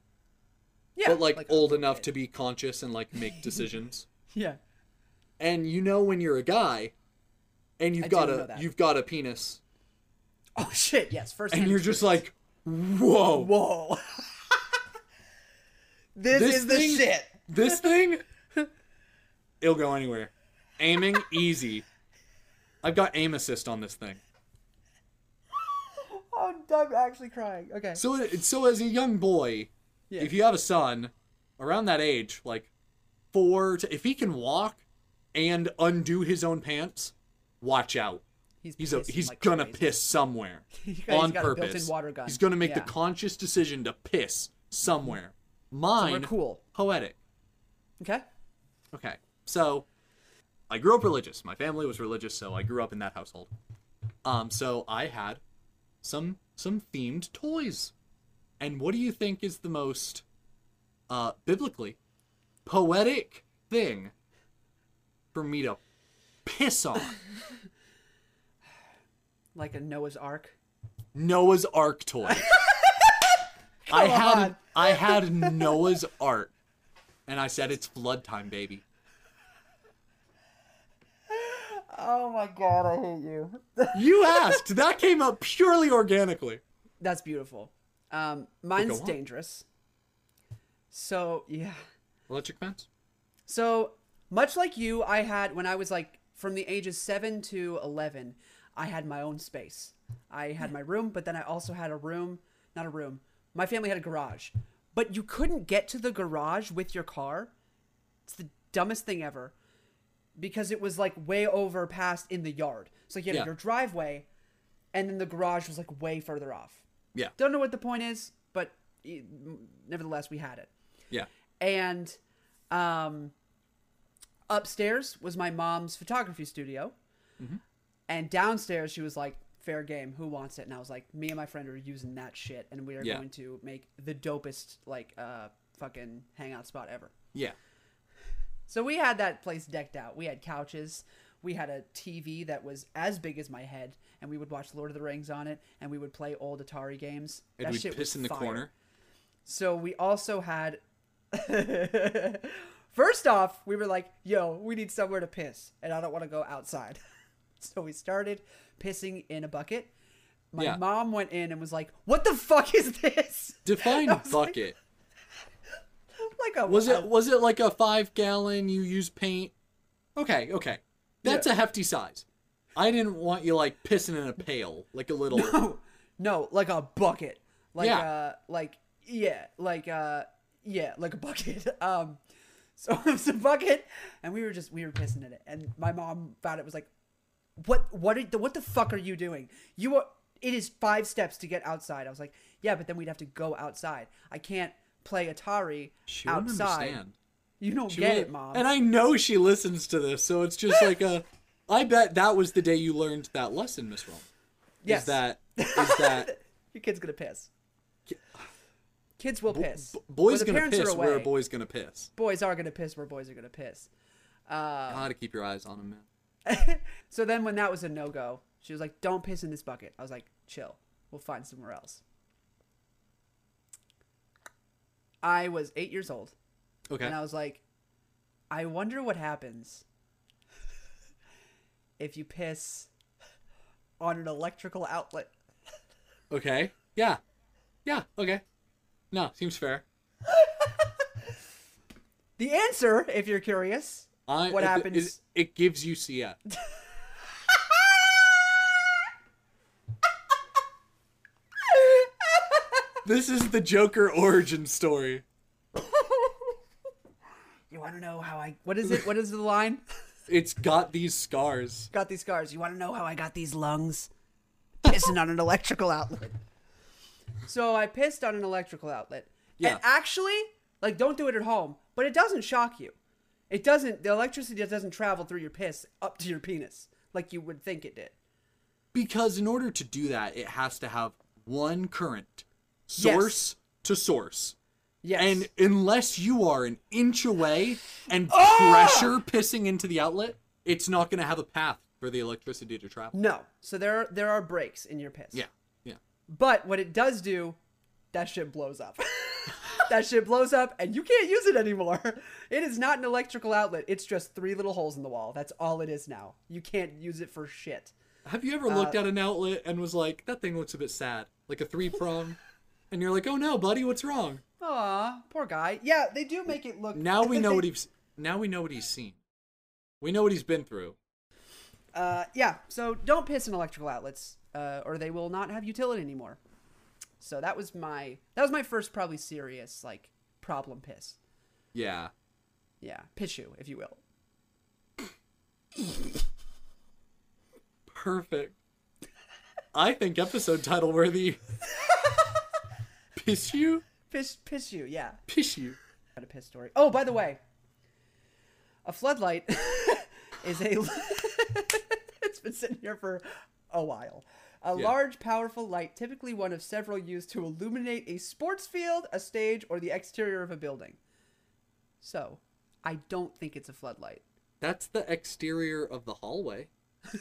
yeah, but like, a old enough kid. to be conscious and like make decisions. Yeah. and you know when you're a guy, and you've I got a you've got a penis, Oh shit, yes. First and you're just like, whoa. Whoa. this, This is the shit. This thing, it'll go anywhere. Aiming easy. I've got aim assist on this thing. Oh, I'm actually crying. Okay. So, so as a young boy, Yeah. if you have a son around that age, like four, to, if he can walk and undo his own pants, watch out. He's a, he's like gonna crazy. piss somewhere He's got- on got a built-in purpose. He's gonna make the conscious decision to piss somewhere. Mine, Somewhere cool. poetic. Okay. Okay, so I grew up religious. My family was religious, so I grew up in that household. Um, so I had some some themed toys. And what do you think is the most uh biblically poetic thing for me to piss on? Like a Noah's Ark. Noah's Ark toy. I had. I had Noah's Ark. And I said it's flood time, baby. Oh my god, I hate you. You asked. that came up purely organically. That's beautiful. Um, mine's dangerous. So yeah. Electric fence? So much like you, I had when I was like from the ages seven to eleven, I had my own space. I had my room, but then I also had a room, not a room. My family had a garage, but you couldn't get to the garage with your car. It's the dumbest thing ever, because it was like way over past in the yard. So you had Yeah. your driveway, and then the garage was like way further off. Yeah. Don't know what the point is, but nevertheless, we had it Yeah. and um, upstairs was my mom's photography studio, Mm-hmm. and downstairs she was like, "Fair game, who wants it?" And I was like, "Me and my friend are using that shit, and we are Yeah. going to make the dopest like uh fucking hangout spot ever." Yeah. So we had that place decked out. We had couches, We had a TV that was as big as my head, and we would watch Lord of the Rings on it, and we would play old Atari games. And that we'd shit piss in the fire. corner. So we also had. First off, we were like, "Yo, we need somewhere to piss, and I don't want to go outside." so we started pissing in a bucket. My Yeah. mom went in and was like, "What the fuck is this?" Define was like- bucket. like a Was it was it like a five gallon you use paint? Okay, okay. That's a hefty size. I didn't want you like pissing in a pail, like a little No, no, like a bucket. Like Yeah. uh like yeah, like uh yeah, like a bucket. Um so it was a bucket and we were just we were pissing in it. And my mom found it was like what what are, what the fuck are you doing? You are it is 5 steps to get outside. I was like, "Yeah, but then we'd have to go outside. I can't play Atari She outside." You don't She get it, mom. And I know she listens to this, so it's just like a. I bet that was the day you learned that lesson, Miss Rome. yes. Is that is that your kid's going to piss. Kids will piss. b- boys gonna piss where a boy's gonna piss? boys are gonna piss where boys are gonna piss. Uh, Gotta keep your eyes on them, man. so then when that was a no go, she was like, "Don't piss in this bucket." I was like, "Chill, we'll find somewhere else." I was eight years old, Okay. and I was like, "I wonder what happens if you piss on an electrical outlet." Okay. Yeah. Yeah. Okay. No, seems fair. The answer, if you're curious, I, What it, happens- It, it gives you CF. this is the Joker origin story. You want to know how I? What is it? What is the line? It's got these scars. got these scars. You want to know how I got these lungs? Pissing on an electrical outlet. So I pissed on an electrical outlet. Yeah. And actually, like, don't do it at home, but it doesn't shock you. It doesn't, the electricity doesn't travel through your piss up to your penis like you would think it did. Because in order to do that, it has to have one current, source to source. Yes. And unless you are an inch away and Ah! pressure pissing into the outlet, it's not going to have a path for the electricity to travel. no. So there, are, there are breaks in your piss. Yeah. Yeah. But what it does do, that shit blows up. that shit blows up and you can't use it anymore. It is not an electrical outlet. It's just three little holes in the wall. That's all it is now. You can't use it for shit. Have you ever looked at an outlet and was like, that thing looks a bit sad? Like a three prong? and you're like, oh no, buddy, what's wrong? Aw, poor guy. Yeah, they do make it look. Now we know what he's now we know what he's seen. We know what he's been through. Uh, yeah. So don't piss in electrical outlets, uh, or they will not have utility anymore. So that was my that was my first probably serious like problem piss. Yeah. Yeah, pissu, if you will. Perfect. I think episode title worthy. Piss you? Piss, piss you. Yeah, Piss you. got a piss story. Oh, by the way, a floodlight is a. it's been sitting here for a while. A Yeah. large, powerful light, typically one of several used to illuminate a sports field, a stage, or the exterior of a building. So, I don't think it's a floodlight. That's the exterior of the hallway.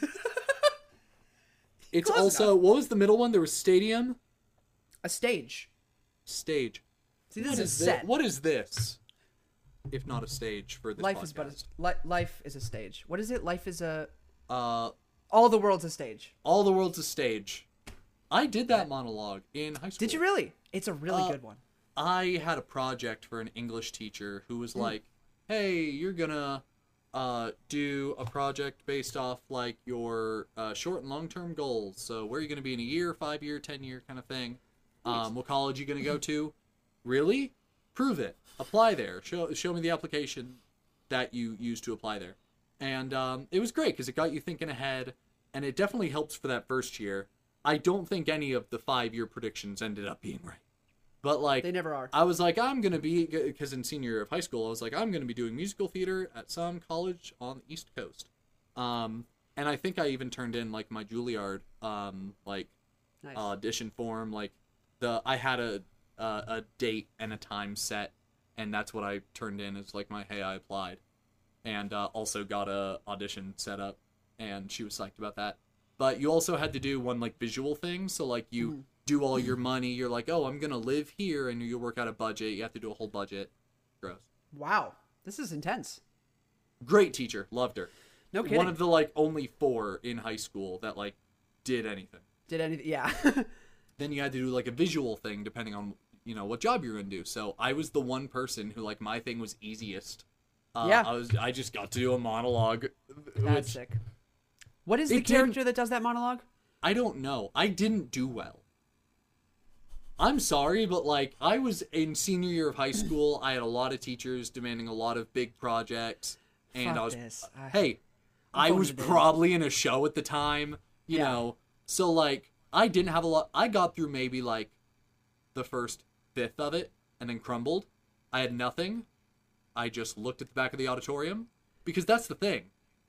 it's Close also what was the middle one? There was stadium, A stage. Stage. See, this What is is thi- set. what is this? If not a stage for this life podcast. is but a, li- life is a stage. What is it? Life is a uh all the world's a stage. all the world's a stage. I did that monologue in high school. Did you really? It's a really Uh, good one. I had a project for an English teacher who was like, "Hey, you're gonna uh, do a project based off like your uh, short and long term goals. So where are you gonna be in a year, five year, ten year kind of thing? Um, what college you gonna go to? Really? Prove it. Apply there. Show show me the application that you used to apply there. And um, it was great because it got you thinking ahead, and it definitely helps for that first year. I don't think any of the five year predictions ended up being right. But like They never are. I was like, I'm gonna be because in senior year of high school, I was like, I'm gonna be doing musical theater at some college on the East Coast. Um, and I think I even turned in like my Juilliard um like Nice. audition form. Like the I had a uh, a date and a time set, and that's what I turned in as like my hey I applied, and uh, also got a audition set up and she was psyched about that. But you also had to do one like visual thing, so like you do all your money. You're like, oh, I'm gonna live here, and you work out a budget. You have to do a whole budget. Gross. Wow, this is intense. Great teacher, loved her. No kidding. One of the like only four in high school that like did anything. Did anything? Yeah. then you had to do like a visual thing depending on you know what job you're gonna do. So I was the one person who like my thing was easiest. Uh, Yeah. I was I just got to do a monologue, That's which sick. What is the character that does that monologue? I don't know. I didn't do well. I'm sorry, but like I was in senior year of high school. I had a lot of teachers demanding a lot of big projects, and Fuck I was this. Hey, I was probably in a show at the time, you Yeah. know. So like I didn't have a lot. I got through maybe like the first fifth of it, and then crumbled. I had nothing. I just looked at the back of the auditorium because that's the thing.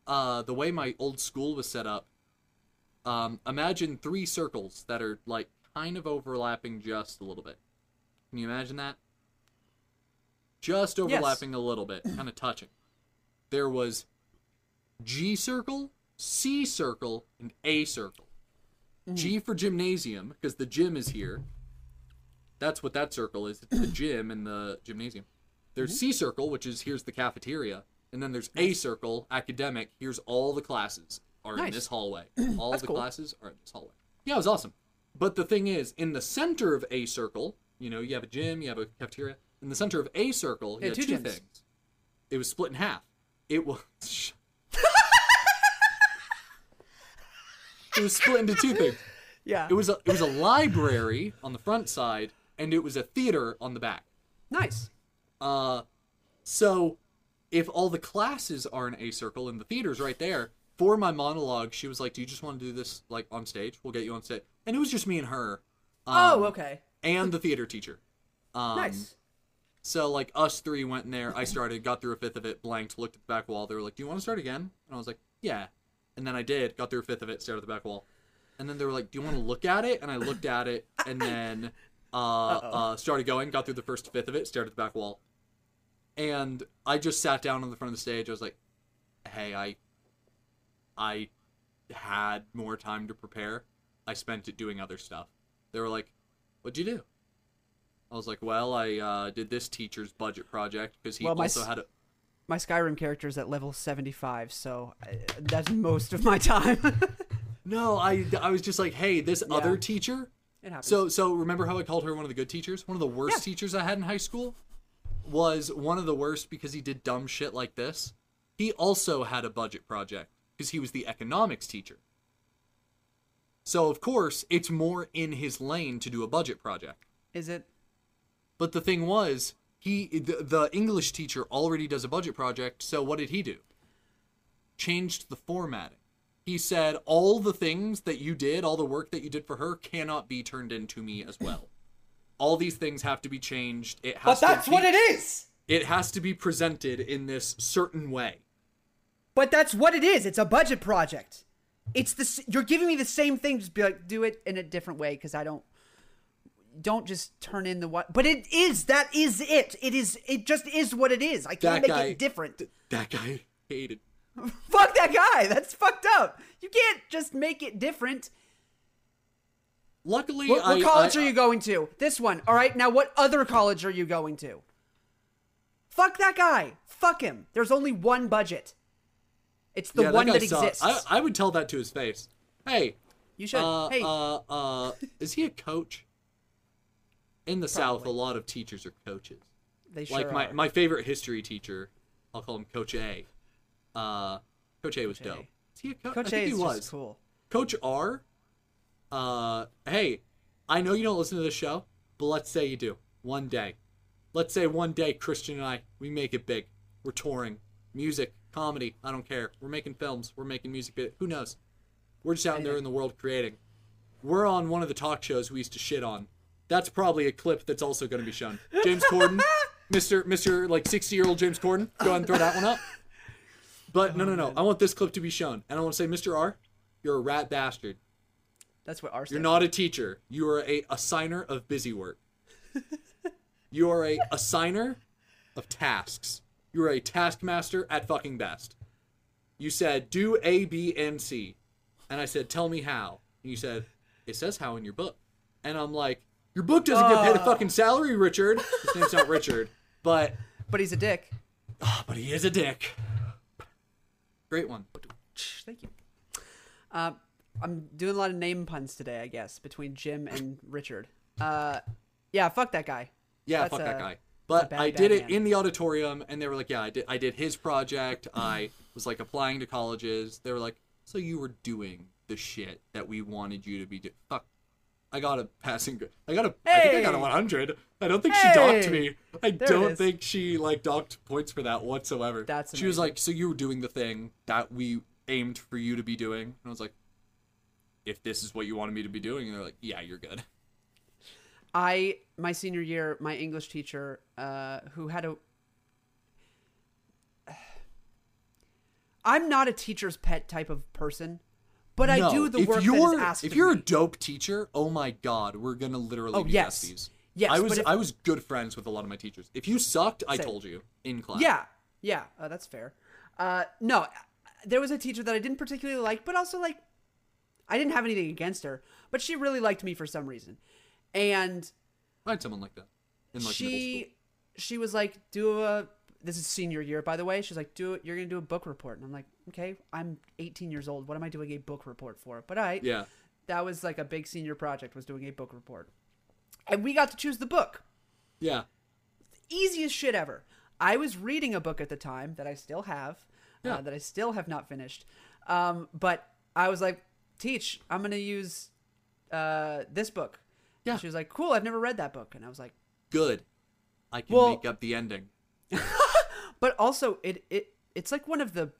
Uh, the way my old school was set up, um, imagine three circles that are like kind of overlapping just a little bit. Can you imagine that? Just overlapping a little bit, kind of touching. There was G circle, C circle, and A circle. Mm-hmm. G for gymnasium, because the gym is here. That's what that circle is. It's the gym and the gymnasium. There's mm-hmm. C circle, which is here's the cafeteria. And then there's A circle, academic. Here's all the classes are in this hallway. All the cool. classes are in this hallway. Yeah, it was awesome. But the thing is, in the center of A circle, you know, you have a gym, you have a cafeteria. In the center of A circle, you Yeah, had two two things. It was split in half. It was. it was split into two things. Yeah. It was a it was a library on the front side, and it was a theater on the back. nice. Uh, so if all the classes are in a circle and the theater's right there, for my monologue, she was like, "Do you just want to do this like on stage? We'll get you on stage." And it was just me and her. Um, oh, okay. And the theater teacher. Um, Nice. So like us three went in there. I started, got through a fifth of it, blanked, looked at the back wall. They were like, "Do you want to start again?" And I was like, "Yeah." And then I did, got through a fifth of it, stared at the back wall. And then they were like, "Do you want to look at it?" And I looked at it, and then uh, uh, started going, got through the first fifth of it, stared at the back wall. And I just sat down on the front of the stage. I was like, "Hey, I, I had more time to prepare. I spent it doing other stuff." They were like, "What'd you do?" I was like, "Well, I uh, did this teacher's budget project because he Well, also had a." My Skyrim character is at level 75, so I, that's most of my time. No, I I was just like, "Hey, this Yeah. other teacher." it happens. So so remember how I called her one of the good teachers? One of the worst Yeah. teachers I had in high school was one of the worst because he did dumb shit like this. He also had a budget project because he was the economics teacher. So of course, it's more in his lane to do a budget project. is it? But the thing was, he the, the English teacher already does a budget project, so what did he do? Changed the formatting. He said all the things that you did, all the work that you did for her cannot be turned into me as well. All these things have to be changed. It has But that's be, what it is. It has to be presented in this certain way. But that's what it is. It's a budget project. It's the s- you're giving me the same thing. Just be like, do it in a different way because I don't. Don't just turn in the what. But it is. That is it. It is. It just is what it is. I can't That make guy- it different. That guy hated. Fuck that guy. That's fucked up. You can't just make it different. Luckily, What, what I, college I- are you going to? This one. All right. Now, what other college are you going to? Fuck that guy. Fuck him. There's only one budget. It's the yeah, one guy that exists. I, I would tell that to his face. Hey, you should. Uh, hey, uh, uh, is he a coach? In the South, a lot of teachers are coaches. they sure like my, are. my favorite history teacher, I'll call him Coach A. Uh, Coach A was Coach A. dope. Is he a coach? Coach I think A he is was. cool. Coach R. Uh, hey, I know you don't listen to this show, but let's say you do one day. Let's say one day Christian and I we make it big. We're touring, music, comedy. I don't care. We're making films. We're making music. Who knows? We're just out there in the world creating. We're on one of the talk shows we used to shit on. That's probably a clip that's also going to be shown. James Corden, Mister Mister like sixty year old James Corden. Go ahead and throw that one up. But no, no, no. Oh, I want this clip to be shown, and I want to say, Mr. R, you're a rat bastard. That's what our. You're not a teacher. You are a assigner of busy work. you are a assigner of tasks. You are a taskmaster at fucking best. you said do A, B, and C, and I said tell me how. And you said it says how in your book, and I'm like, your book doesn't get paid a fucking salary, Richard. His name's not Richard, but But he's a dick. ah, but he is a dick. Great one. Thank you. Uh, I'm doing a lot of name puns today, I guess, between Jim and Richard. Uh, yeah, fuck that guy. Yeah, That's fuck that a- guy. But bad, I bad did it man. in the auditorium, and they were like, "Yeah, I did. I did his project. I was like applying to colleges. They were like, so you were doing the shit that we wanted you to be doing. Fuck. I got a passing. gr- I got a. I think I got a 100. I don't think she docked Hey! me. I There don't think she like docked points for that whatsoever. That's She was like, so you were doing the thing that we aimed for you to be doing, and I was like, if this is what you wanted me to be doing, and they're like, yeah, you're good. I my senior year, my English teacher, uh, who had a. I'm not a teacher's pet type of person, but I do the if work you're, If you're a dope teacher, oh my god, we're gonna literally Oh, be yes. besties. Yes, I was if- I was good friends with a lot of my teachers. If you sucked, I Same. told you in class. Yeah, yeah, uh, that's fair. Uh, no, there was a teacher that I didn't particularly like, but also like, I didn't have anything against her, but she really liked me for some reason, and I had someone like that in like middle school. she she was like, do a. This is senior year, by the way. She's like, do it. You're gonna do a book report, and I'm like, okay, I'm 18 years old. What am I doing a book report for? But I, Yeah, that was like a big senior project was doing a book report, and we got to choose the book. yeah, easiest shit ever. I was reading a book at the time that I still have, Yeah. uh, that I still have not finished. Um, but I was like, "Teach, I'm gonna use uh, this book." Yeah. And she was like, "Cool, I've never read that book," and I was like, good. I can Well- make up the ending. "But also, it it it's like one of the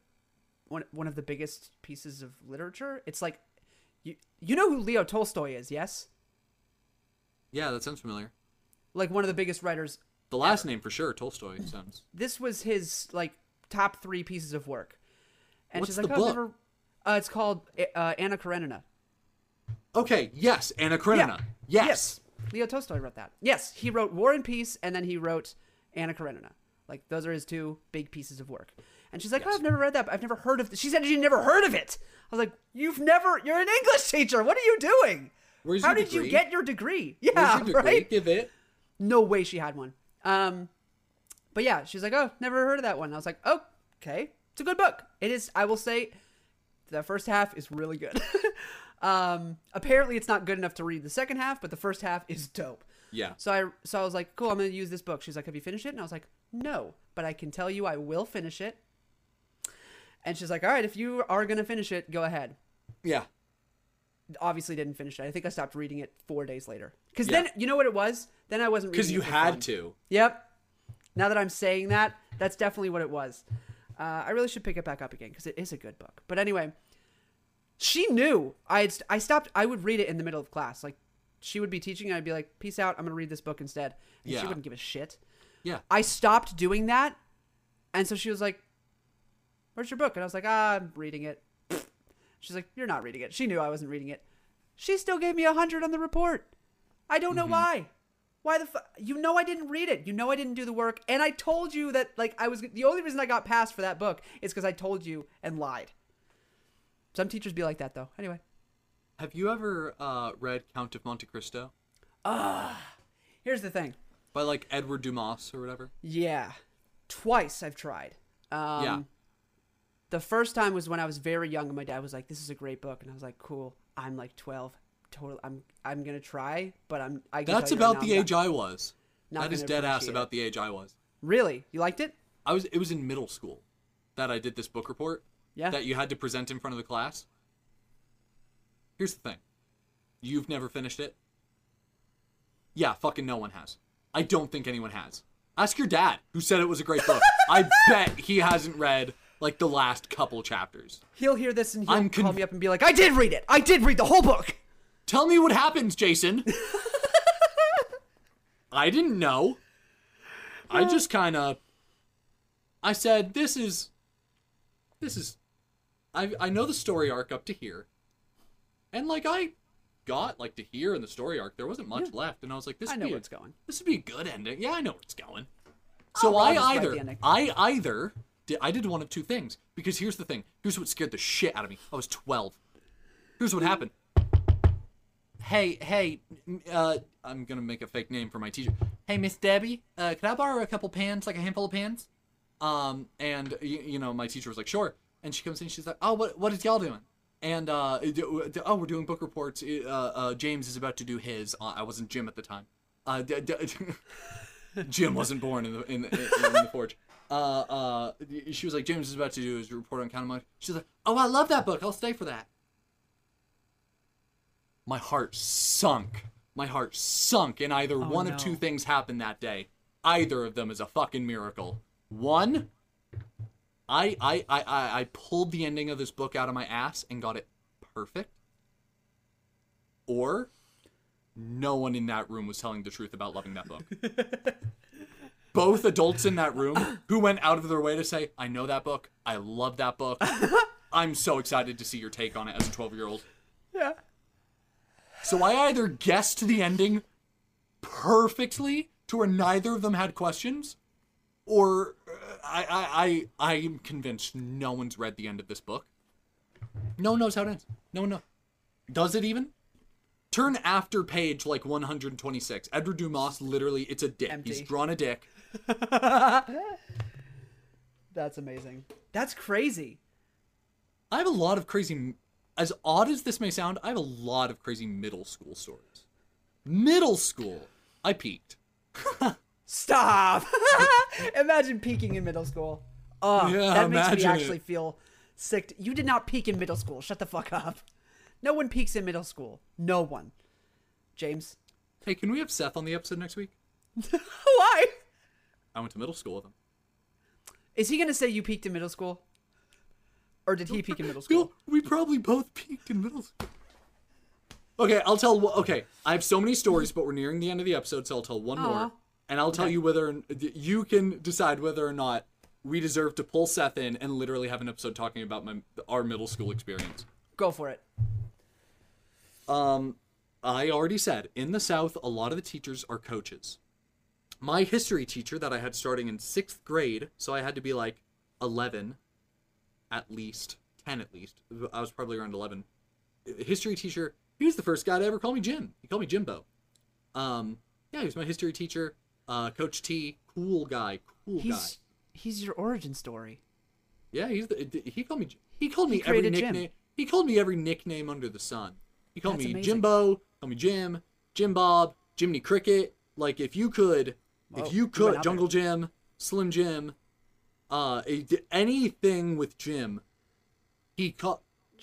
one one of the biggest pieces of literature. It's like." You, you know who Leo Tolstoy is, yes? Yeah, that sounds familiar. Like one of the biggest writers The last name for sure, Tolstoy sounds. this was his like top three pieces of work. And What's she's like, the "Oh, book?" never. Uh, it's called uh, Anna Karenina. Okay, yes, Anna Karenina. Yes. Leo Tolstoy wrote that. Yes, he wrote War and Peace, and then he wrote Anna Karenina. Like those are his two big pieces of work. And she's like, "Oh, I've never read that. But I've never heard of." This. She said she never heard of it. I was like, "You've never? You're an English teacher. What are you doing? Where's How did you get your degree? Yeah, your degree? right. Give it. No way she had one. Um, but yeah, she's like, oh, never heard of that one. I was like, oh, okay, it's a good book. It is. I will say, the first half is really good. um, apparently it's not good enough to read the second half, but the first half is dope. Yeah. So I so I was like, cool, I'm gonna use this book. She's like, have you finished it? And I was like, no, but I can tell you I will finish it. And she's like, all right, if you are gonna finish it, go ahead Yeah. obviously didn't finish it. I think I stopped reading it four days later. Because Yeah. then, you know what it was? Then I wasn't reading Because you had fun. to. Yep. Now that I'm saying that, that's definitely what it was. Uh, I really should pick it back up again because it is a good book. But anyway, she knew I had st- I stopped. I would read it in the middle of class. Like she would be teaching, and I'd be like, "Peace out. I'm gonna read this book instead." And Yeah. she wouldn't give a shit. Yeah. I stopped doing that, and so she was like, "Where's your book?" And I was like, "Ah, I'm reading it." She's like, "You're not reading it." She knew I wasn't reading it. She still gave me a hundred on the report. I don't know why. Why the fu- You know I didn't read it. You know I didn't do the work, and I told you that like I was the only reason I got passed for that book is because I told you and lied. Some teachers be like that though. Anyway, Have you ever uh, read Count of Monte Cristo Ah. Uh, here's the thing. By like Edward Dumas or whatever? Yeah, twice I've tried. Um, Yeah. The first time was when I was very young, and my dad was like, "This is a great book," and I was like, "Cool." I'm like 12. Totally, I'm I'm gonna try, but I'm. I That's you right about now, the age not- I was. That is dead ass about the age I was. Really, you liked it? I was. It was in middle school that I did this book report. Yeah. That you had to present in front of the class. Here's the thing. You've never finished it. Yeah, fucking no one has. I don't think anyone has. Ask your dad, who said it was a great book. I bet he hasn't read like the last couple chapters. He'll hear this and he'll I'm call conv- me up and be like, "I did read it. I did read the whole book." Tell me what happens, Jason. I didn't know. I just kind of I said this is this is I I know the story arc up to here. And like I got like to hear in the story arc there wasn't much left and I was like this I would know be where a, it's going. This would be a good ending. Yeah, I know where it's going. So I'll I the either. I either did, I did one of two things. Because here's the thing. Here's what scared the shit out of me. I was 12. Here's what happened. Hey, hey, uh, I'm gonna make a fake name for my teacher. Hey, Miss Debbie, uh, can I borrow a couple pans, like a handful of pans? Um, and you, you know, my teacher was like, sure. And she comes in, she's like, oh, what, what is y'all doing? And uh, oh, we're doing book reports. Uh, uh, James is about to do his. Uh, I wasn't Jim at the time. Uh, d- d- Jim wasn't born in the in, in, in the forge. Uh, uh, she was like, James is about to do his report on Count of Monte. She's like, oh, I love that book. I'll stay for that. My heart sunk. My heart sunk, and either one no. of two things happened that day. Either of them is a fucking miracle. One, I I I I I pulled the ending of this book out of my ass and got it perfect. Or no one in that room was telling the truth about loving that book. Both adults in that room who went out of their way to say, I know that book. I love that book. I'm so excited to see your take on it as a 12 year old. Yeah. So I either guessed the ending perfectly to where neither of them had questions, or uh, I, I, I, I'm convinced no one's read the end of this book. No one knows how it ends. No one knows. Does it even? Turn after page like 126. Edward Dumas literally, it's a dick. He's drawn a dick. That's amazing. That's crazy. I have a lot of crazy, as odd as this may sound, I have a lot of crazy middle school stories. Middle school, I peaked. Stop. imagine peaking in middle school. Oh, Yeah, that makes me actually it. feel sick. You did not peak in middle school. Shut the fuck up. No one peaks in middle school. No one. James. Hey, can we have Seth on the episode next week? Why? I went to middle school with him. Is he gonna say you peaked in middle school? Or did he peak in middle school? No, we probably both peaked in middle school. Okay, I'll tell. Okay, I have so many stories, but we're nearing the end of the episode, so I'll tell one Aw. more, and I'll tell you whether you can decide whether or not we deserve to pull Seth in and literally have an episode talking about my our middle school experience. Go for it. Um, I already said in the South, a lot of the teachers are coaches. My history teacher that I had starting in sixth grade, so I had to be like 11 at least, 10 at least. I was probably around 11. History teacher, he was the first guy to ever call me Jim. He called me Jimbo. Um, yeah, he was my history teacher. Uh, Coach T, cool guy, cool guy. He's he's your origin story. Yeah, he's the, he called me he called me He every created Jim. nickname. He called me every nickname under the sun. He called That's me amazing. Jimbo, called me Jim, Jim Bob, Jiminy Cricket. Like if you could, Whoa, if you you could, out Jungle Jim, Slim Jim, uh, anything with Jim, he called.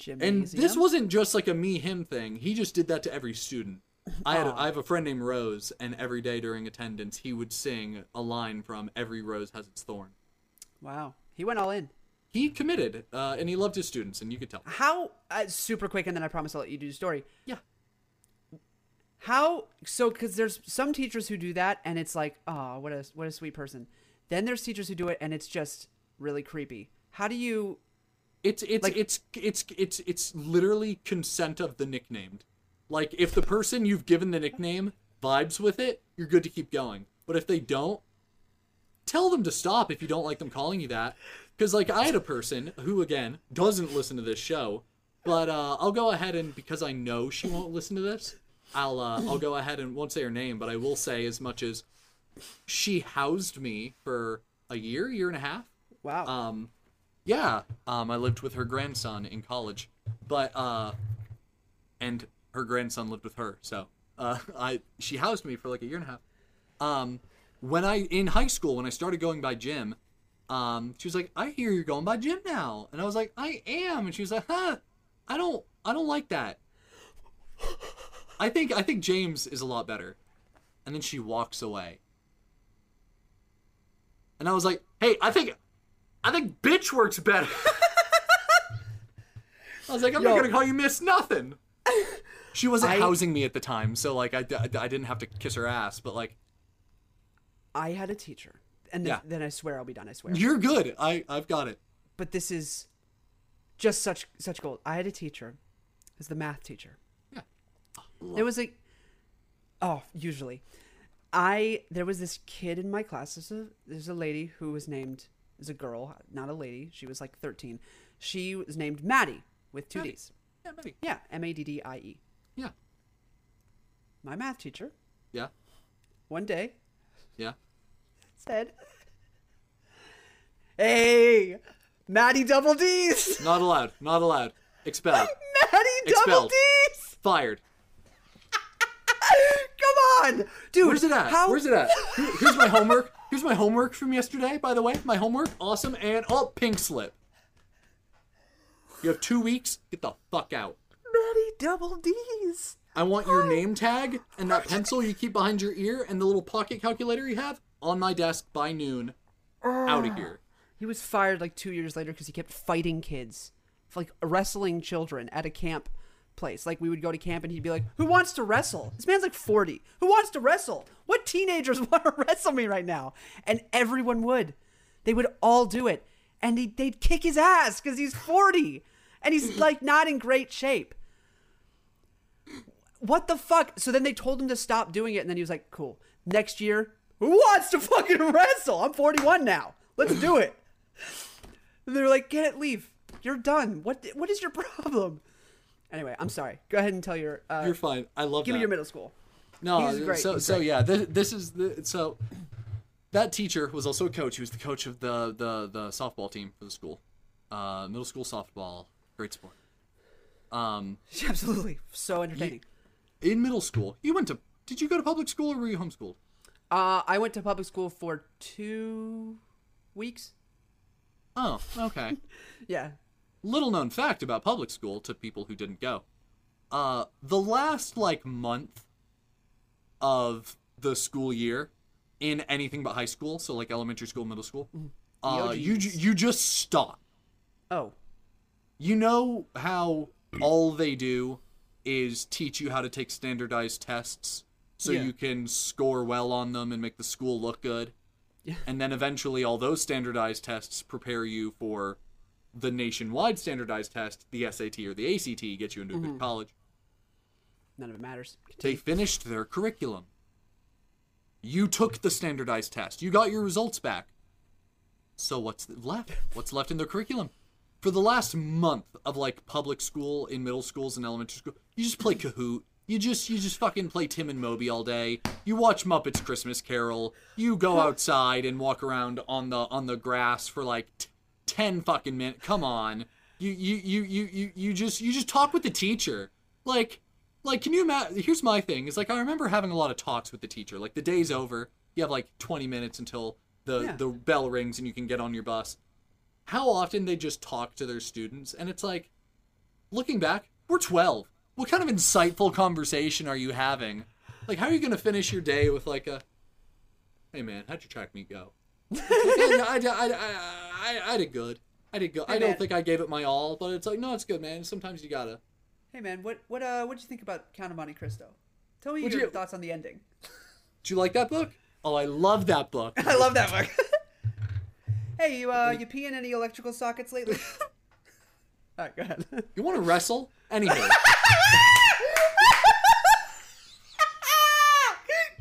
And this wasn't just like a me him thing. He just did that to every student. I had. I have a friend named Rose, and every day during attendance, he would sing a line from "Every Rose Has Its Thorn." Wow. He went all in. He committed, uh, and he loved his students, and you could tell. How uh, super quick, and then I promise I'll let you do the story. Yeah. How so? Because there's some teachers who do that, and it's like, oh, what a what a sweet person. Then there's teachers who do it, and it's just really creepy. How do you? It's it's Like- it's it's it's it's literally consent of the nicknamed. Like if the person you've given the nickname vibes with it, you're good to keep going. But if they don't, tell them to stop if you don't like them calling you that. Because like I had a person who again doesn't listen to this show, but uh, I'll go ahead and because I know she won't listen to this, I'll uh, I'll go ahead and won't say her name, but I will say as much as she housed me for a year, year and a half. Wow. Um, yeah. Um, I lived with her grandson in college, but uh, and her grandson lived with her. So uh, I she housed me for like a year and a half. Um, when I in high school when I started going by Jim, um, she was like, "I hear you're going by Jim now," and I was like, "I am," and she was like, "Huh, I don't, I don't like that. I think I think James is a lot better." And then she walks away. And I was like, "Hey, I think I think bitch works better." I was like, "I'm Yo. not gonna call you Miss Nothing." She wasn't I- housing me at the time, so like I, I, I didn't have to kiss her ass, but like I had a teacher, and then, Yeah. then I swear I'll be done. I swear. you're good. I I've got it. but this is just such such gold. I had a teacher, as the math teacher. Yeah. There was a oh, usually, I there was this kid in my class. There's a there's a lady who was named is a girl, not a lady. She was like 13. She was named Maddie with two Maddie. D's. Yeah, maybe. Yeah, M A D D I E. Yeah. My math teacher Yeah. one day Yeah. said, "Hey, Maddie double D's, Not allowed. Not allowed. Expelled. Maddie double Expelled. D's." Fired. Come on, dude. Where's it at? How? Where's it at? Here's my homework. Here's my homework from yesterday, by the way. My homework. Awesome. And oh, pink slip. You have two weeks. Get the fuck out. Double D's. I want your name tag and that pencil you keep behind your ear and the little pocket calculator you have on my desk by noon. Out of here. He was fired like two years later because he kept fighting kids, like wrestling children at a camp place. Like we would go to camp and he'd be like, "Who wants to wrestle?" This man's like forty. Who wants to wrestle? What teenagers want to wrestle me right now? And everyone would. They would all do it, and he'd, they'd kick his ass because he's forty and he's like not in great shape. What the fuck? So then they told him to stop doing it, and then he was like, "Cool." Next year, who wants to fucking wrestle? I'm 41 now. Let's do it. And they're like, "Get it, leave. You're done. What? What is your problem?" Anyway, I'm sorry. Go ahead and tell your. Uh, You're fine. I love give that. me your middle school. No, so he's so great. yeah, this, this is the so that teacher was also a coach. He was the coach of the the the softball team for the school, uh, middle school softball. Great sport. Um, Absolutely, so entertaining. In middle school, you went to. Did you go to public school or were you homeschooled? Uh, I went to public school for two weeks. Oh, okay. Yeah. Little known fact about public school to people who didn't go. Uh, the last like month of the school year in anything but high school, so like elementary school, middle school, uh, you you just stop. Oh, You know how all they do is teach you how to take standardized tests so Yeah. you can score well on them and make the school look good. Yeah. And then eventually all those standardized tests prepare you for the nationwide standardized test, the SAT or the ACT, get you into a Mm-hmm. good college. none of it matters. They finished their curriculum. You took the standardized test. You got your results back. So what's left? What's left in their curriculum? For the last month of like public school in middle schools and elementary school, you just play Kahoot. You just you just fucking play Tim and Moby all day. You watch Muppets Christmas Carol. You go outside and walk around on the on the grass for like t- 10 fucking minutes. Come on. You you you you you you just you just talk with the teacher. Like like can you imagine here's my thing is like i remember having a lot of talks with the teacher like the day's over you have like 20 minutes until the Yeah. the bell rings and you can get on your bus how often they just talk to their students and it's like looking back we're 12 what kind of insightful conversation are you having like how are you going to finish your day with like a hey man how'd your track meet go yeah, I, I, I, I, I did good i did good i don't man. think i gave it my all but it's like no it's good man sometimes you gotta Hey man, what what uh what would you think about Count of Monte Cristo? Tell me Would your you- thoughts on the ending. Do you like that book? Oh, I love that book. I love that book. hey, you uh you pee in any electrical sockets lately? Right, go ahead. You want to wrestle? Anywho,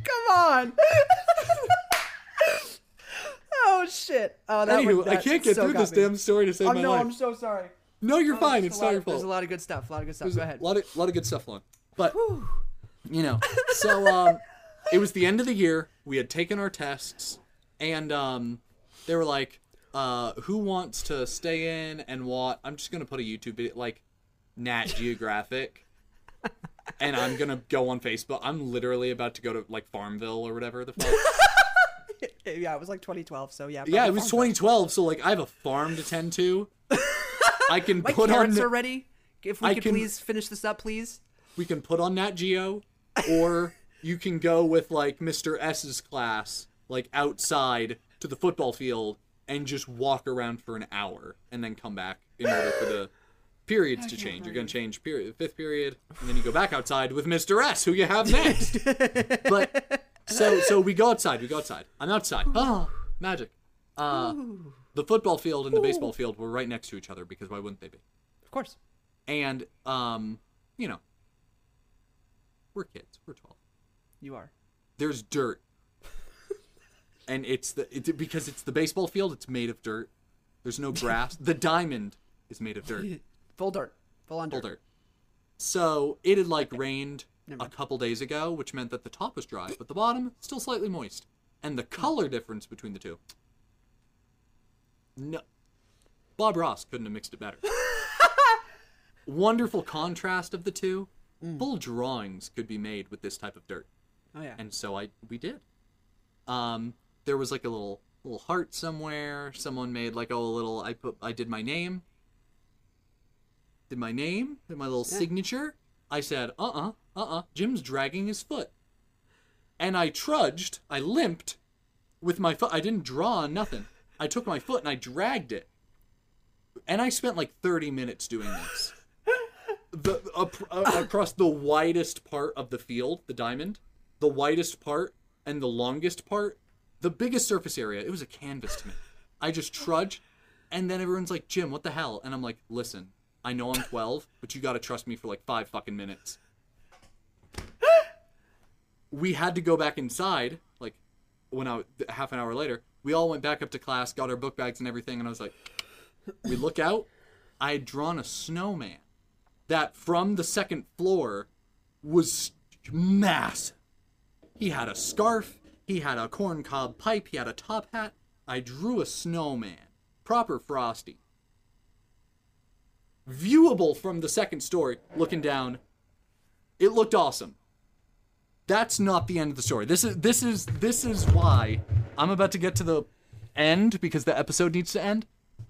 Come on. oh shit. Oh, that anywho, one, I can't get so through this me. damn story to save I'm, my no, life. I'm so sorry. No, you're Oh, fine. It's not your fault. There's a lot of good stuff. A lot of good stuff. There's Go a ahead. lot of lot of good stuff flowing. But you know, so um, it was the end of the year. We had taken our tests, and um, they were like, uh, "Who wants to stay in and what?" I'm just gonna put a YouTube video like Nat Geographic. And I'm gonna go on Facebook. I'm literally about to go to like Farmville or whatever the fuck. yeah, it was like 2012, so yeah. Yeah, it was 2012, so like I have a farm to tend to. I can My put on are ready. If we I could can- please finish this up, please. we can put on Nat Geo, or you can go with like Mr. S's class, like outside to the football field and just walk around for an hour and then come back in order for the periods to change. You're gonna change period fifth period, and then you go back outside with Mr. S, who you have next. but so so we go outside. We go outside. I'm outside. Oh, magic. Uh, the football field and the baseball field were right next to each other because why wouldn't they be? Of course. And um, you know, we're kids. We're 12. You are. There's dirt and it's the it, because it's the baseball field. It's made of dirt. There's no grass. the diamond is made of dirt. Full dirt. Full on dirt. Full dirt. So it had like rained a couple days ago, which meant that the top was dry, but the bottom still slightly moist. And the color difference between the two. No. Bob Ross couldn't have mixed it better. Wonderful contrast of the two. Full drawings could be made with this type of dirt. Oh yeah. And so I we did. Um there was like a little little heart somewhere. Someone made like oh a little I put I did my name. Did my name, did my little signature. I said, "Uh-uh, uh-uh, Jim's dragging his foot." And I trudged, I limped with my foot. I didn't draw on nothing. I took my foot and I dragged it. And I spent like 30 minutes doing this. The up, uh, across the widest part of the field, the diamond, the widest part and the longest part, the biggest surface area. It was a canvas to me. I just trudge, and then everyone's like, "Jim, what the hell?" And I'm like, "Listen, I know I'm 12, but you got to trust me for like five fucking minutes." we had to go back inside, like when I half an hour later. We all went back up to class, got our book bags and everything, and I was like, we look out. I had drawn a snowman that from the second floor was massive. He had a scarf, he had a corncob pipe, he had a top hat. I drew a snowman, proper frosty. Viewable from the second story, looking down. It looked awesome. That's not the end of the story. This is this is this is why I'm about to get to the end because the episode needs to end.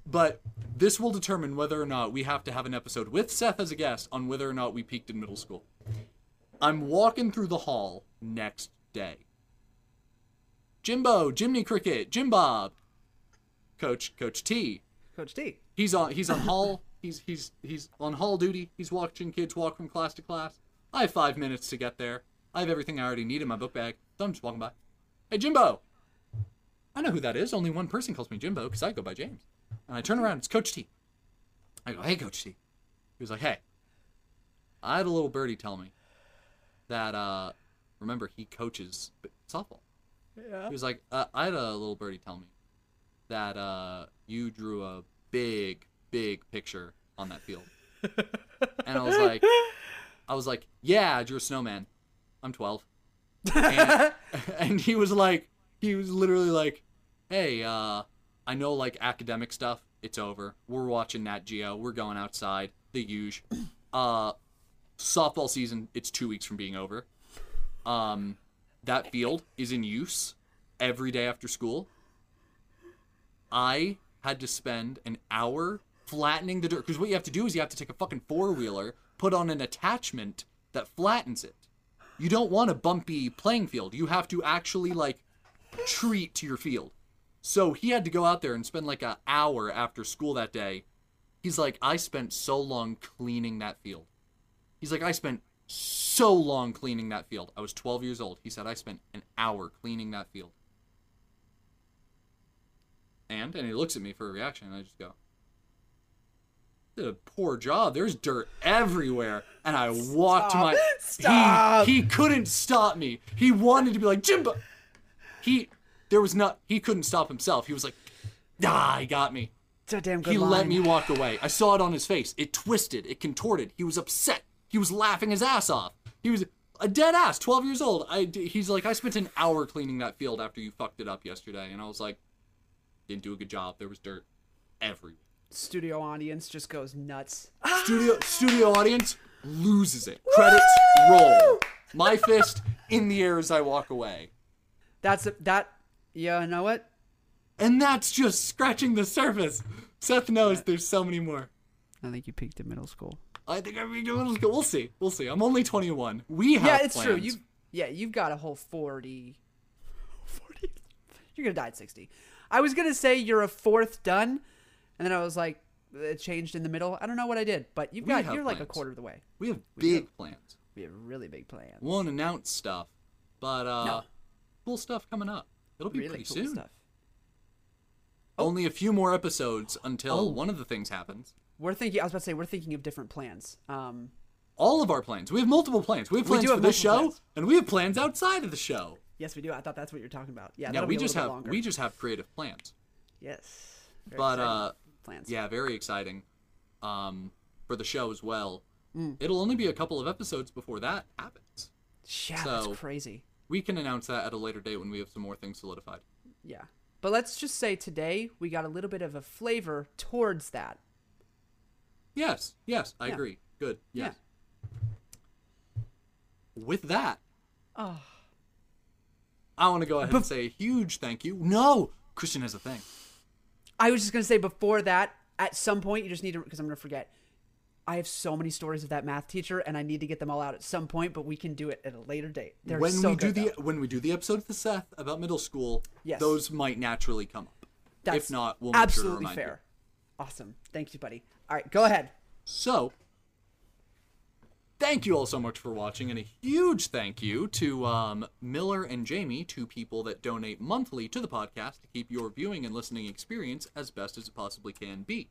But this will determine whether or not we have to have an episode with Seth as a guest on whether or not we peaked in middle school. I'm walking through the hall next day. Jimbo, Jimmy Cricket, Jim Bob, Coach, Coach T. Coach T. He's on he's on hall he's he's he's on hall duty. He's watching kids walk from class to class. I have five minutes to get there. I have everything I already need in my book bag. So I'm just walking by. Hey Jimbo. I know who that is. Only one person calls me Jimbo because I go by James. And I turn around, it's Coach T. I go, hey Coach T. He was like, hey. I had a little birdie tell me that uh remember he coaches softball. Yeah. He was like, uh, I had a little birdie tell me that uh, you drew a big, big picture on that field. and I was like, I was like, yeah, I drew a snowman. I'm 12. And, and he was like, he was literally like, hey, uh, I know like academic stuff. It's over. We're watching Nat Geo. We're going outside. The huge. Uh, softball season. It's two weeks from being over. Um, that field is in use every day after school. I had to spend an hour flattening the dirt because what you have to do is you have to take a fucking four wheeler, put on an attachment that flattens it. You don't want a bumpy playing field. You have to actually like treat to your field. So he had to go out there and spend like an hour after school that day. He's like, I spent so long cleaning that field. He's like, I spent so long cleaning that field. I was 12 years old. He said, I spent an hour cleaning that field. And, and he looks at me for a reaction, and I just go, did a poor job. There's dirt everywhere. And I walked to my. Stop. He, he couldn't stop me. He wanted to be like, Jimbo. He, there was not, he couldn't stop himself. He was like, ah, he got me. It's a damn good He line. let me walk away. I saw it on his face. It twisted. It contorted. He was upset. He was laughing his ass off. He was a dead ass, 12 years old. I, he's like, I spent an hour cleaning that field after you fucked it up yesterday. And I was like, didn't do a good job. There was dirt everywhere. Studio audience just goes nuts. Studio studio audience loses it. Credits roll. My fist in the air as I walk away. That's a, that. Yeah, you know what? And that's just scratching the surface. Seth knows there's so many more. I think you peaked at middle school. I think I'm gonna doing We'll see. We'll see. I'm only 21. We have yeah, it's true. You yeah, you've got a whole 40 40 You're going to die at 60. I was going to say you're a fourth done, and then I was like it changed in the middle. I don't know what I did, but you've we got you're like a quarter of the way. We have big plans. We have really big plans. We won't announce stuff, but uh, No. cool stuff coming up. It'll be really pretty cool soon. stuff. Only a few more episodes until Oh. one of the things happens. We're thinking I was about to say we're thinking of different plans. Um All of our plans. We have multiple plans. We have We plans do for this show, plans. and we have plans outside of the show. Yes, we do. I thought that's what you're talking about. Yeah, Yeah, we just have longer. we just have creative plans. yes. Very but uh plans. yeah, very exciting. Um for the show as well. Mm. It'll only be a couple of episodes before that happens. Yeah, so- that's crazy. We can announce that at a later date when we have some more things solidified. Yeah. But let's just say today we got a little bit of a flavor towards that. Yes, yes, I Yeah. agree. Good. Yeah. Yes. With that, Oh. I want to go ahead and say a huge thank you. No, Christian has a thing. I was just gonna say before that, at some point you just need to because I'm gonna forget. I have so many stories of that math teacher, and I need to get them all out at some point. But we can do it at a later date. They're when so we do the though. when we do the episode with Seth about middle school, Yes. those might naturally come up. That's if not, we'll make sure to absolutely fair. Awesome. Thank you, buddy. All right, go ahead. So, thank you all so much for watching, and a huge thank you to um, Miller and Jamie, two people that donate monthly to the podcast to keep your viewing and listening experience as best as it possibly can be.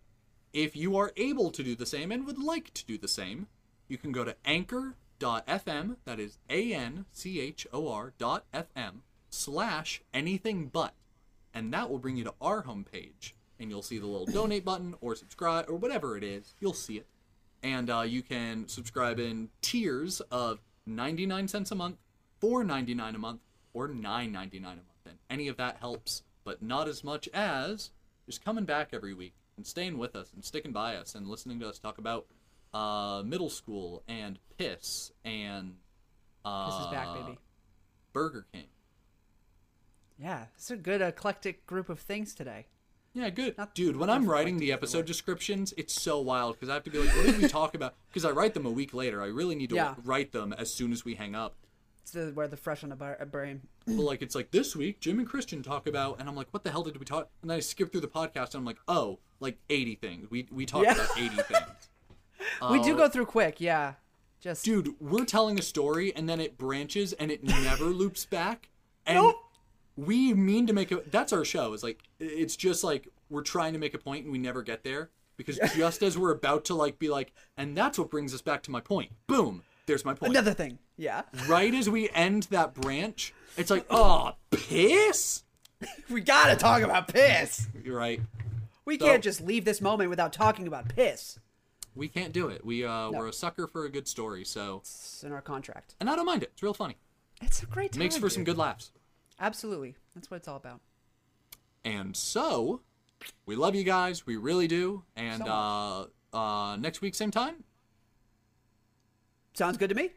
If you are able to do the same and would like to do the same, you can go to anchor.fm, that is A N C H O R dot FM, slash anything but, and that will bring you to our homepage. And you'll see the little donate button or subscribe or whatever it is. You'll see it and uh, you can subscribe in tiers of 99 cents a month, 4.99 a month, or 9.99 a month. And any of that helps, but not as much as just coming back every week and staying with us and sticking by us and listening to us talk about uh, middle school and piss and uh, This is back, baby. Burger King. Yeah, it's a good eclectic group of things today. Yeah, good. Not- Dude, when I'm writing the episode descriptions, it's so wild because I have to be like, what did we talk about? Because I write them a week later. I really need to Yeah. write them as soon as we hang up. It's the, where the fresh on the bar- uh, brain. But like it's like this week, Jim and Christian talk about, and I'm like, what the hell did we talk? And then I skip through the podcast, and I'm like, oh, like 80 things. We we talked Yeah. about 80 things. we do Uh, go through quick, yeah. Just dude. We're telling a story, and then it branches, and it never loops back. And Nope. We mean to make a. That's our show. It's like it's just like we're trying to make a point, and we never get there because just as we're about to like be like, and that's what brings us back to my point. Boom. There's my point. another thing. Yeah, Right as we end that branch, it's like, oh, piss. we gotta talk about piss. You're right. We So- can't just leave this moment without talking about piss. We can't do it. We uh, we're a sucker for a good story. So, It's in our contract. and I don't mind it. It's real funny. It's a great time. makes for some good laughs. Absolutely, that's what it's all about. And so, we love you guys. We really do. And So uh, uh, next week, same time, Sounds good to me.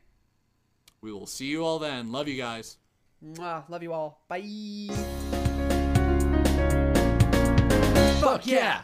we will see you all then. Love you guys. Mwah, love you all. Bye. Fuck yeah.